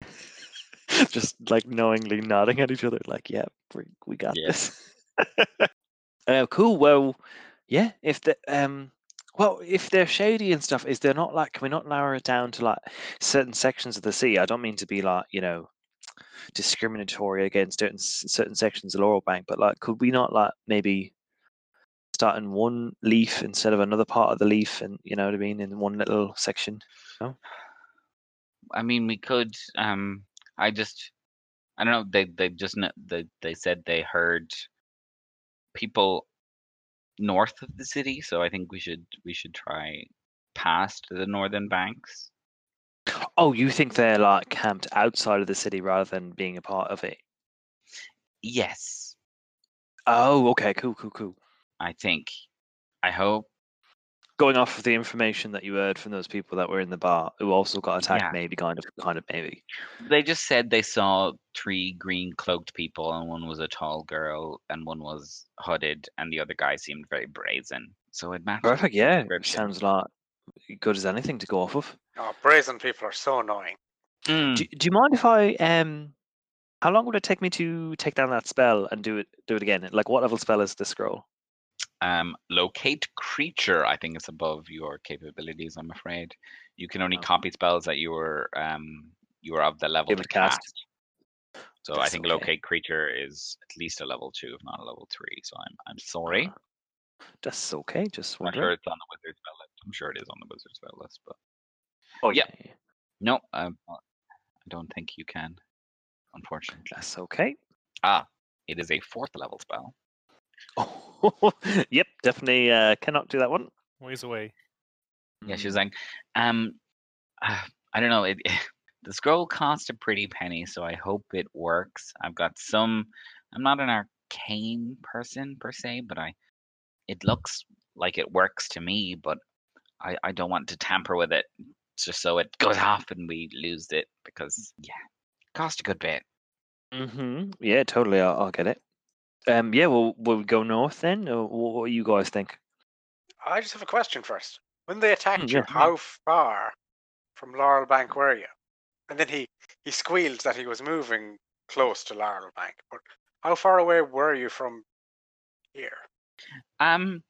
S3: Just like knowingly nodding at each other, like, yeah, we, we got
S1: Yeah.
S3: this. uh, cool. Well, yeah. If the um, well, if they're shady and stuff, is there not like can we not narrow it down to like certain sections of the sea? I don't mean to be like you know discriminatory against certain certain sections of Laurel Bank, but like, could we not like maybe start in one leaf instead of another part of the leaf, and you know what I mean, in one little section?
S1: I mean, we could. Um, I just, I don't know. They they just they they said they heard people north of the city, so I think we should we should try past the northern banks.
S3: Oh, you think they're like camped outside of the city rather than being a part of it?
S1: Yes,
S3: Oh, okay, cool, cool, cool.
S1: I think. I hope.
S3: Going off of the information that you heard from those people that were in the bar who also got attacked,
S1: Yeah.
S3: maybe, kind of, kind of, maybe.
S1: They just said they saw three green cloaked people, and one was a tall girl, and one was hooded, and the other guy seemed very brazen. So it matched.
S3: Perfect, yeah.
S1: description.
S3: Sounds like good as anything to go off of.
S2: Oh, brazen people are so annoying.
S1: Mm.
S3: Do, do you mind if I um? How long would it take me to take down that spell and do it do it again? Like, what level spell is the scroll?
S1: Um, locate creature. I think it's above your capabilities. I'm afraid you can only
S3: Oh.
S1: copy spells that you were um you were of the level to
S3: cast.
S1: cast. So I think
S3: okay.
S1: locate creature is at least a level two, if not a level three. So I'm I'm sorry.
S3: Uh, That's okay. Just
S1: I'm sure it's on the wizard spell list. I'm sure it is on the wizard spell list, but
S3: Oh
S1: Yeah. No, um, I don't think you can. Unfortunately.
S3: that's okay.
S1: Ah, it is a fourth level spell.
S3: Oh, yep, definitely uh, cannot do that one.
S4: Ways away.
S1: Yeah, she was like, um, uh, I don't know. It, the scroll cost a pretty penny, so I hope it works. I've got some. I'm not an arcane person per se, but I. It looks like it works to me, but I I don't want to tamper with it just so it goes off and we lose it because yeah, cost a good bit.
S3: Mm-hmm. Yeah, totally. I'll, I'll get it. Um, yeah, well, will we go north then? Or what do you guys think?
S2: I just have a question first. When they attacked
S3: Mm,
S2: you,
S3: yeah.
S2: how far from Laurel Bank were you? And then he, he squealed that he was moving close to Laurel Bank. But how far away were you from here?
S1: Um,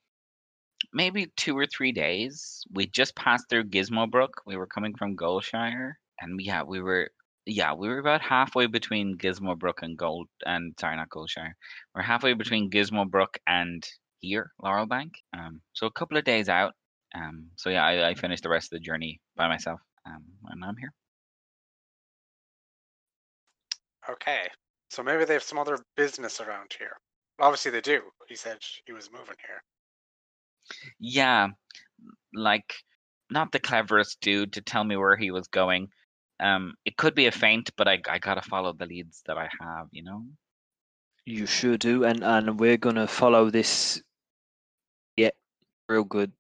S1: maybe two or three days. We just passed through Gizmabrook. We were coming from Goldshire, and we yeah, we were yeah, we were about halfway between Gizmabrook and Gold and sorry, not Goldshire. We're halfway between Gizmabrook and here, Laurel Bank. Um, so a couple of days out. Um, so yeah, I, I finished the rest of the journey by myself. Um, and I'm here.
S2: Okay. So maybe they have some other business around here. Obviously they do. He said he was moving here.
S1: Yeah, like not the cleverest dude to tell me where he was going. Um, it could be a feint, but I I gotta follow the leads that I have, you know.
S3: You sure do, and and we're gonna follow this. Yeah, real good.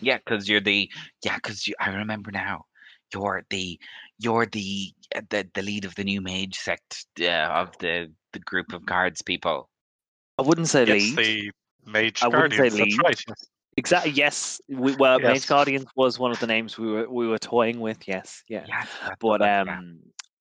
S1: Yeah, because you're the yeah, because you, I remember now. You're the you're the uh, the the lead of the new mage sect uh, of the the group of guards people.
S3: I wouldn't say
S5: It's
S3: lead.
S5: the mage
S3: I wouldn't say
S5: guardians. That's
S3: lead.
S5: right.
S3: Exactly. Yes. We, well,
S5: Yes.
S3: Mage Guardians was one of the names we were we were toying with. Yes. Yeah.
S1: Yes,
S3: But um,
S1: yeah.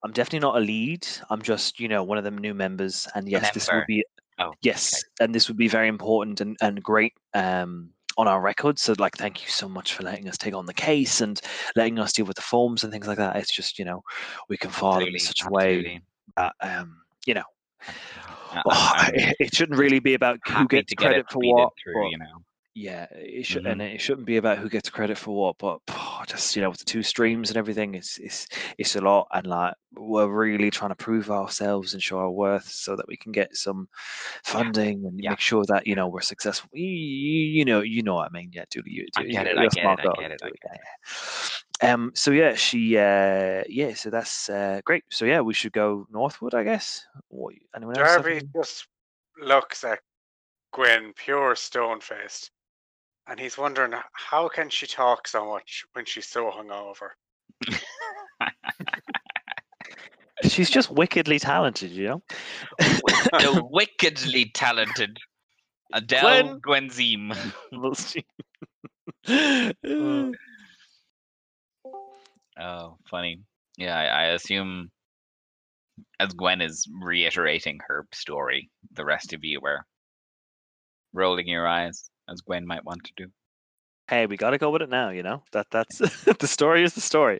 S3: I'm definitely not a lead. I'm just you know one of them new members, and yes, this would be
S1: Oh,
S3: yes, and this would be very important and and great um on our record. So like, thank you so much for letting us take on the case and letting us deal with the forms and things like that. It's just you know we can follow them in
S1: absolutely,
S3: such a way that um you know oh, it, it shouldn't really be about who gets credit
S1: it
S3: for what.
S1: through,
S3: but-
S1: you know.
S3: Yeah, it should,
S1: Mhm.
S3: and it shouldn't be about who gets credit for what, but just you know, with the two streams and everything, it's it's it's a lot, and like we're really trying to prove ourselves and show our worth so that we can get some funding and
S1: yeah.
S3: make sure that you know we're successful. You, you know, you know what I mean? Yeah, do you?
S1: I get it, I get it, I get it, I
S3: yeah, yeah. Um. So yeah, she. Uh. Yeah. So that's uh great. So yeah, we should go northward, I guess. What? Anyone else?
S2: Darby just looks at Gwen pure stone faced. And he's wondering how can she talk so much when she's so hungover?
S3: She's just wickedly talented, you know.
S1: the wickedly talented Adele Gwenzim.
S3: We'll see.
S1: Oh. oh, funny. Yeah, I, I assume as Gwen is reiterating her story, the rest of you were rolling your eyes, as Gwen might want to do.
S3: hey, we got to go with it now. You know that that's the story is the story.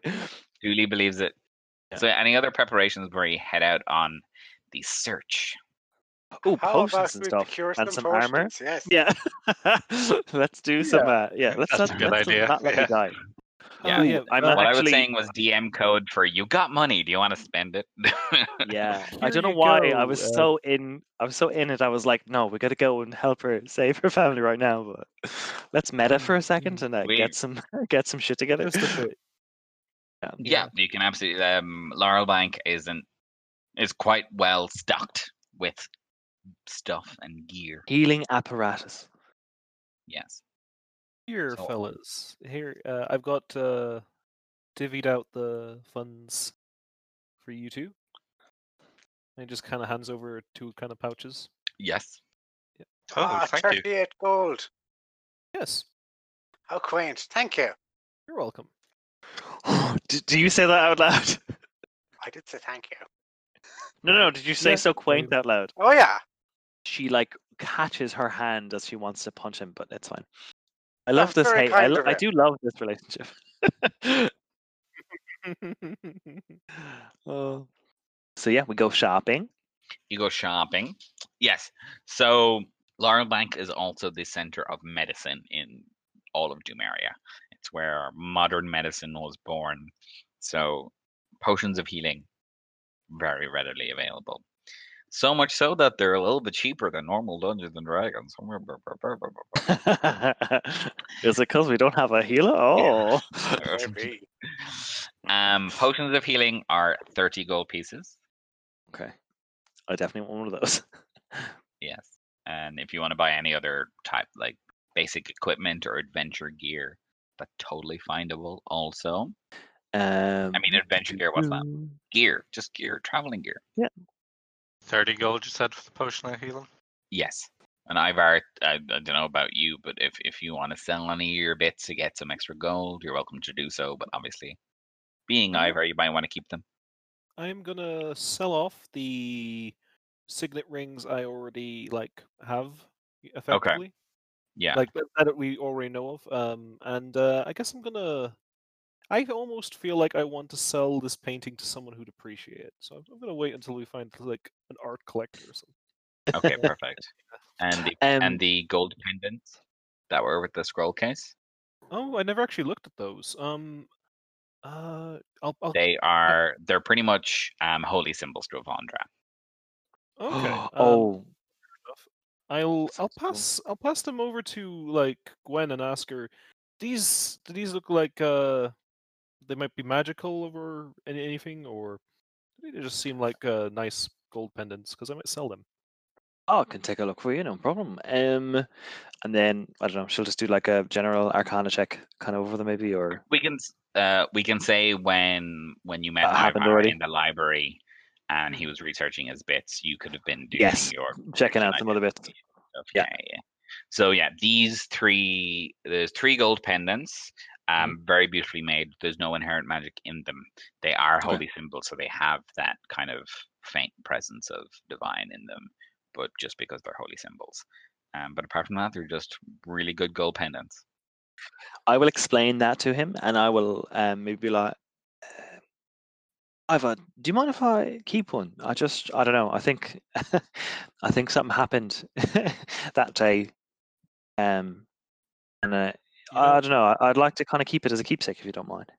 S1: Dooley believes it.
S3: Yeah.
S1: So, any other preparations where you head out on the search?
S3: Oh,
S2: How
S3: potions and stuff and
S2: some
S3: some armor.
S2: Yes.
S3: Yeah, let's do some.
S2: Yeah.
S3: Uh, yeah, let's
S5: That's
S3: not,
S5: a good
S3: let's
S5: idea,
S3: not let
S5: yeah.
S3: me die.
S1: Yeah.
S4: Oh, yeah.
S3: I'm
S1: what I was saying was DM code for you got money. Do you want to spend it?
S3: Yeah, I don't know
S4: you
S3: why. I was
S4: uh,
S3: so in. I was so in it. I was like, no, we got to go and help her save her family right now. But let's meta for a second and uh,
S1: We-
S3: get some get some shit together.
S4: Just a
S1: yeah, you can absolutely. Um, Laurel Bank isn't is quite well stocked with stuff and gear.
S3: Healing apparatus.
S1: Yes.
S4: Here,
S1: So-
S4: fellas. Here, uh, I've got uh, divvied out the funds for you two. And he just kind of hands over two kind of pouches.
S1: Yes.
S5: Oh,
S2: ah,
S5: thank you.
S2: 38 gold.
S4: Yes,
S2: How quaint. Thank you.
S4: you're welcome.
S3: do, do you say that out loud?
S2: I did say thank you.
S3: No, no. Did you say
S4: Yeah,
S3: so quaint
S4: I-
S3: out loud?
S2: Oh, yeah.
S3: She like catches her hand as she wants to punch him, but it's fine. I love
S2: That's
S3: this. I, lo- I do love this relationship. Oh. So yeah, we go shopping.
S1: You go shopping. Yes. So Laurel Bank is also the center of medicine in all of Dumeria. It's where modern medicine was born. So potions of healing very readily available. So much so that they're a little bit cheaper than normal Dungeons and Dragons.
S3: Is it because we don't have a healer? Oh,
S2: Maybe.
S1: um, potions of healing are 30 gold pieces.
S3: okay. I definitely want one of those.
S1: Yes. And if you want to buy any other type, like basic equipment or adventure gear, that's totally findable also.
S3: Um,
S1: I mean, adventure gear, what's that? Gear, just gear, traveling gear.
S5: 30 gold, you said, for the potion of healing?
S1: Yes. And Ivar, I, I don't know about you, but if, if you want to sell any of your bits to get some extra gold, you're welcome to do so. But obviously, being
S4: Yeah.
S1: Ivar, you might want to keep them.
S4: I'm gonna sell off the signet rings I already like have effectively. Okay.
S1: Yeah.
S4: Like that, that we already know of. Um, and uh, I guess I'm gonna. I almost feel like I want to sell this painting to someone who'd appreciate it. So I'm gonna wait until we find like an art collector or something.
S1: Okay, perfect. And the
S3: Um,
S1: and the gold pendants that were with the scroll case,
S4: Oh, I never actually looked at those. Um, uh, I'll. I'll
S1: they are they're pretty much um holy symbols to Avandra.
S4: okay. um,
S3: oh,
S4: I'll I'll
S3: cool.
S4: pass I'll pass them over to like Gwen and ask her. These do these look like uh they might be magical or any, anything or they just seem like uh nice gold pendants because I might sell them.
S3: oh, I can take a look for you, no problem. Um, and then I don't know. She'll just do like a general Arcana check, kind of over them, maybe, or
S1: We can uh we can say when when you met
S3: That happened already?
S1: in the library and he was researching his bits, you could have been doing
S3: Yes,
S1: your
S3: checking out some other bits.
S1: identity stuff.
S3: Yeah.
S1: Yeah, yeah. So yeah, these three there's three gold pendants. Um, very beautifully made. There's no inherent magic in them. They are
S3: Okay.
S1: holy symbols, so they have that kind of faint presence of divine in them, but just because they're holy symbols. Um, but apart from that, they're just really good gold pendants.
S3: I will explain that to him, and I will um, maybe be like, uh, Ivar, do you mind if I keep one? I just, I don't know. I think, I think something happened that day, um, and uh,
S4: You know,
S3: I don't know. I'd like to kind of keep it as a keepsake, if you don't mind.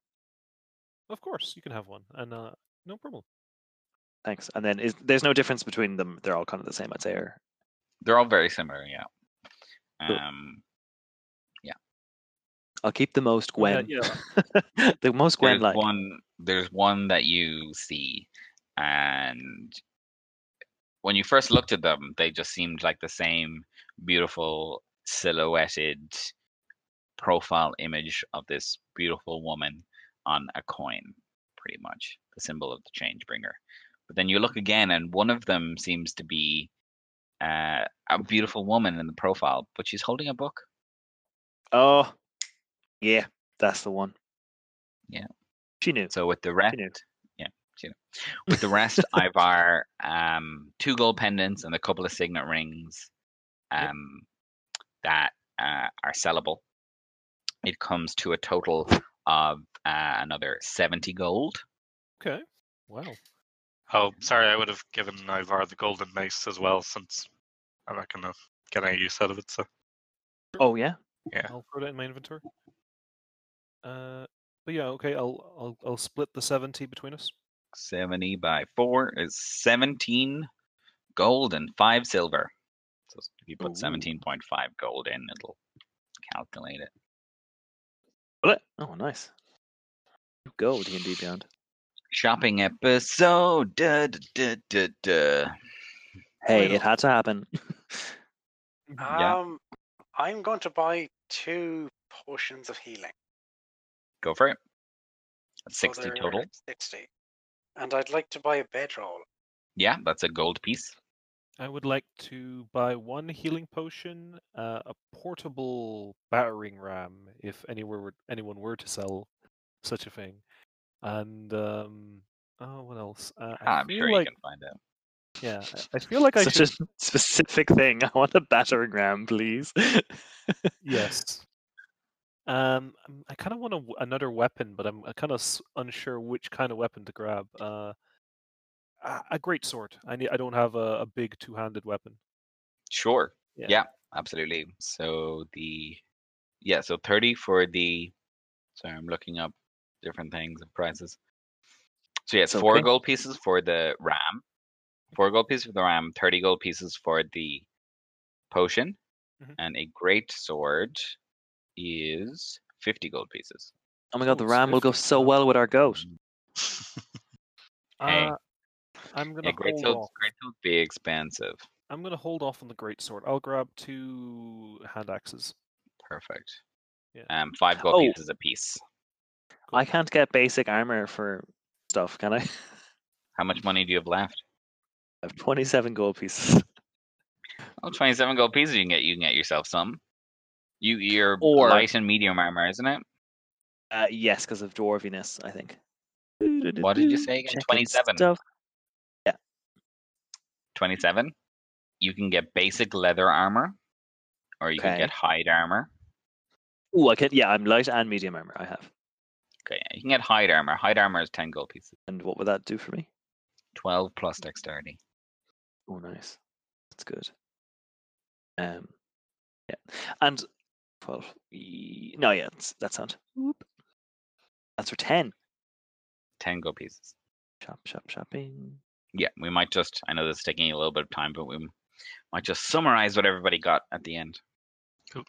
S4: of course, you can have one, and uh, no problem.
S3: Thanks. And then is there's no difference between them. They're all kind of the same, I'd say. Or
S1: They're all very similar, yeah. Um,
S3: I'll keep the most
S4: Oh, yeah,
S3: Gwen. the most Gwen like.
S1: one there's one that you see and when you first looked at them they just seemed like the same beautiful silhouetted profile image of this beautiful woman on a coin pretty much the symbol of the change bringer but then you look again and one of them seems to be uh, a beautiful woman in the profile but she's holding a book
S3: Oh, yeah, that's the one.
S1: Yeah.
S3: She knew.
S1: So with the rest, yeah, she knew. With the rest, Ivar, um, two gold pendants and a couple of signet rings,
S4: Yep.
S1: um, that uh, are sellable. It comes to a total of uh, another seventy gold.
S4: Okay. Wow.
S5: Oh, sorry, I would have given Ivar the golden mace as well, since I'm not going to get any use out of it. So
S3: Oh yeah.
S5: Yeah.
S4: I'll throw that in my inventory. Uh, but yeah, okay. I'll I'll I'll split the seventy between us.
S1: Seventy by four is seventeen gold and five silver. So if you put seventeen point five gold in, it'll calculate it.
S3: Will? Oh, nice. Go D and D Beyond.
S1: Shopping episode. Da, da, da, da, da.
S3: Hey,
S4: Right
S3: it had to happen.
S1: Yeah.
S2: Um, I'm going to buy two potions of healing.
S1: Go for it. That's
S2: so
S1: 60
S2: they're
S1: total.
S2: 60. And I'd like to buy a bedroll.
S1: Yeah, that's a gold piece.
S4: I would like to buy one healing potion, uh, a portable battering ram, if anywhere were, anyone were to sell such a thing, and um, oh, what else? Uh, I
S1: I'm
S4: feel
S1: sure
S4: like
S1: you can find out.
S4: yeah, I I feel like I
S3: Such
S4: should
S3: a specific thing. I want a battering ram, please.
S4: yes. Um, I'm- kind of want a another weapon, but I'm kind of unsure which kind of weapon to grab. Uh, a, a great sword. I need. I don't have a, a big two-handed weapon.
S1: Sure.
S4: Yeah.
S1: Yeah. absolutely. So the yeah, so 30 for the Sorry, I'm looking up different things and prices. So yeah, it's
S3: It's
S1: four gold pieces for the ram, four gold pieces for the ram, thirty gold pieces for the potion,
S4: Mhm.
S1: and a great sword is fifty gold pieces.
S3: Oh my god, the ram will go so well with our goat.
S1: Hey.
S4: Uh, I'm gonna
S1: Yeah, great
S4: hold
S1: swords,
S4: off.
S1: great swords be expensive.
S4: I'm gonna hold off on the great sword. I'll grab two hand axes.
S1: Perfect.
S4: Yeah.
S1: Um, five gold
S3: Oh.
S1: pieces a piece.
S3: I can't get basic armor for stuff, can I? I
S1: How much money do you have left?
S3: I have 27 gold pieces.
S1: Oh, 27 gold pieces. You can get you can get yourself some. You you're
S3: Or-
S1: light and medium armor, isn't it?
S3: Uh, yes, because of dwarviness, I think.
S1: What did you say again?
S3: Checking
S1: 27? You can get basic leather armor, or you can get hide armor.
S3: Oh, I can. Yeah, I'm light and medium armor. I have.
S1: Okay, you can get hide armor. Hide armor is 10 gold pieces.
S3: And what would that do for me?
S1: 12 plus dexterity.
S3: Oh, nice. That's good. Um, yeah, and 12. e- No, yeah, that's. Whoop. That's for 10.
S1: 10 gold pieces.
S3: Shop, shop, shopping.
S1: Yeah, we might just. I know this is taking a little bit of time, but we might just summarize what everybody got at the end.
S5: Cool.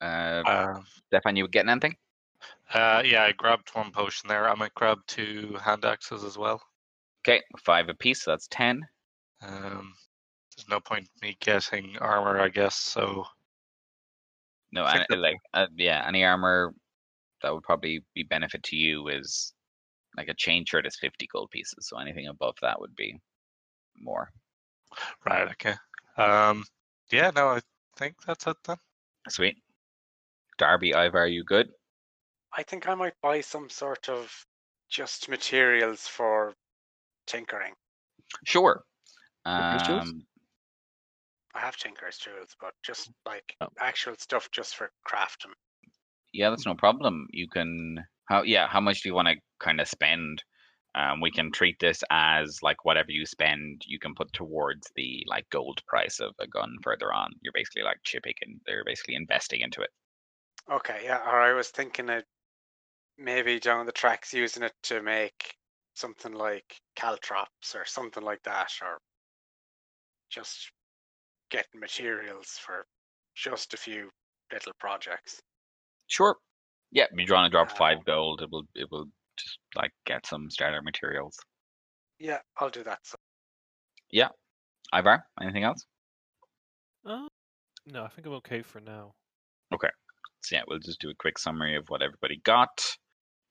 S1: Uh,
S5: Uh,
S1: Stefan, you getting anything?
S5: uh, yeah, I grabbed one potion there. I might grab two hand axes as well.
S1: Okay, five apiece, so that's 10.
S5: Um, there's no point in me getting armor, I guess. So
S1: No,
S5: I
S1: and, like uh, yeah, any armor that would probably be benefit to you is like a chain shirt is fifty gold pieces, so anything above that would be more.
S5: right, okay. Um, yeah, no, I think that's it then.
S1: Sweet. Darby, Ivar, are you good?
S2: I think I might buy some sort of just materials for tinkering.
S1: Sure.
S3: Tools?
S1: Um,
S2: I have tinker's tools, but just like
S3: Oh.
S2: actual stuff just for crafting.
S1: yeah, that's no problem. You can how yeah, how much do you want to kind of spend? Um, we can treat this as like whatever you spend, you can put towards the like gold price of a gun further on. You're basically like chipping and they're basically investing into it.
S2: Okay, yeah. Or I was thinking of maybe down the tracks using it to make something like caltrops or something like that, or just getting materials for just a few little projects.
S1: Sure. Yeah, you draw and drop five
S2: Um,
S1: gold. It will it will just like get some starter materials.
S2: Yeah, I'll do that. So Yeah,
S1: Ivar, anything else?
S4: Uh, no, I think I'm okay for now.
S1: Okay, so yeah, we'll just do a quick summary of what everybody got.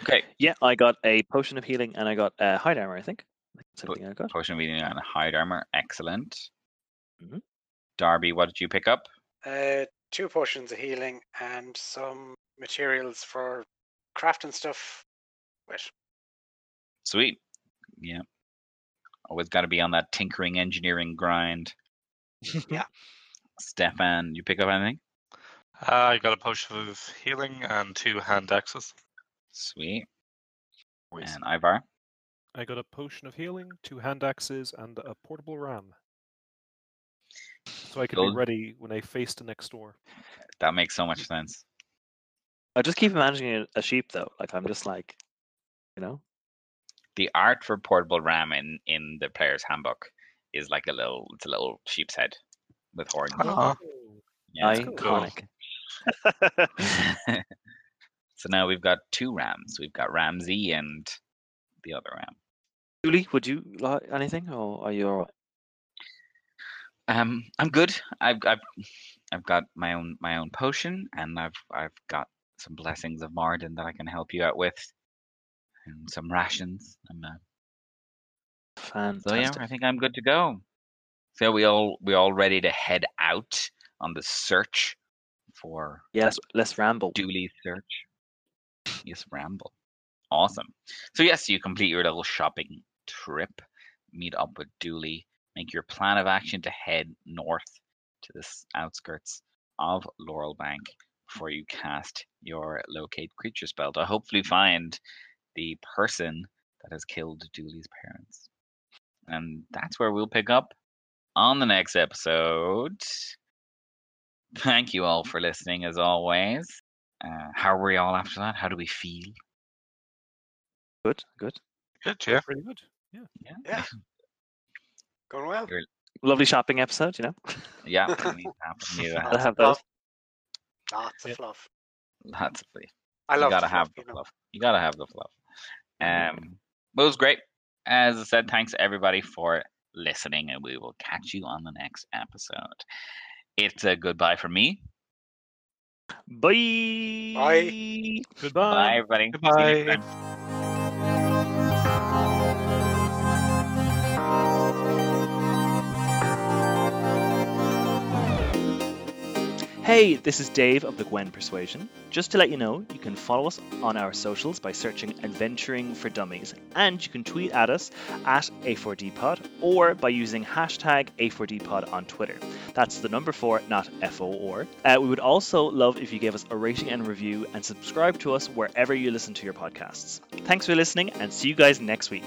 S1: Okay,
S3: Yeah, I got a potion of healing and I got uh, hide armor, I think. That's
S1: Cool.
S3: everything I got.
S1: potion of healing and hide armor, excellent.
S3: Mhm.
S1: Darby, what did you pick up?
S2: uh, two potions of healing and some materials for crafting stuff. Wait,
S1: Sweet. Yeah. Always got to be on that tinkering engineering grind.
S2: Yeah.
S1: Stefan, you pick up anything?
S5: Uh, I got a potion of healing and two hand axes.
S1: Sweet.
S3: Nice.
S1: And Ivar?
S4: I got a potion of healing, two hand axes, and a portable ram. So I can
S1: Cool.
S4: be ready when I face the next door.
S1: That makes so much sense.
S3: I just keep imagining a- a sheep though. Like I'm just like, you know,
S1: The art for portable ram in, in the player's handbook is like a little it's a little sheep's head with horns.
S5: Uh-huh.
S1: Yeah, it's cool.
S3: iconic.
S1: so now we've got two rams. We've got Ramsey and the other ram.
S3: Dooley, would you like anything, or are you all right?
S1: Um, I'm good. I've I've I've got my own my own potion, and I've I've got some blessings of Moradin that I can help you out with, and some rations. And, uh,
S3: Fantastic.
S1: so yeah, I think I'm good to go. So we all we all ready to head out on the search for
S3: yes, let's, ramble.
S1: Dooley's search. Yes, ramble. Awesome. So yes, you complete your little shopping trip, meet up with Dooley, make your plan of action to head north to the outskirts of Laurel Bank before you cast your locate creature spell to hopefully find the person that has killed Dooley's parents. And that's where we'll pick up on the next episode. Thank you all for listening as always. Uh, how are we all after that? How do we feel?
S3: Good, good.
S5: Good, yeah.
S4: Pretty good. Yeah.
S1: Yeah,
S2: Yeah. Going well.
S3: Lovely shopping episode, you know.
S1: yeah. we need to have- we need to
S3: Gotta
S1: have
S3: have those.
S2: Lots
S4: Yeah.
S2: of fluff.
S1: lots of fluff.
S2: I love.
S1: you gotta
S2: the
S1: have
S2: fluff,
S1: the
S2: you know.
S1: fluff. You gotta have the fluff. Um, but it was great. As I said, thanks everybody for listening, and we will catch you on the next episode. It's a goodbye from me.
S3: Bye.
S2: Bye.
S4: Goodbye.
S1: Bye, everybody. See you next
S5: Goodbye.
S3: Hey, this is Dave of the Gwen Persuasion. Just to let you know, you can follow us on our socials by searching Adventuring for Dummies, and you can tweet at us at A4DPod or by using hashtag A4DPod on Twitter. That's the number four, not F O R. Uh, we would also love if you gave us a rating and review and subscribe to us wherever you listen to your podcasts. Thanks for listening, and see you guys next week.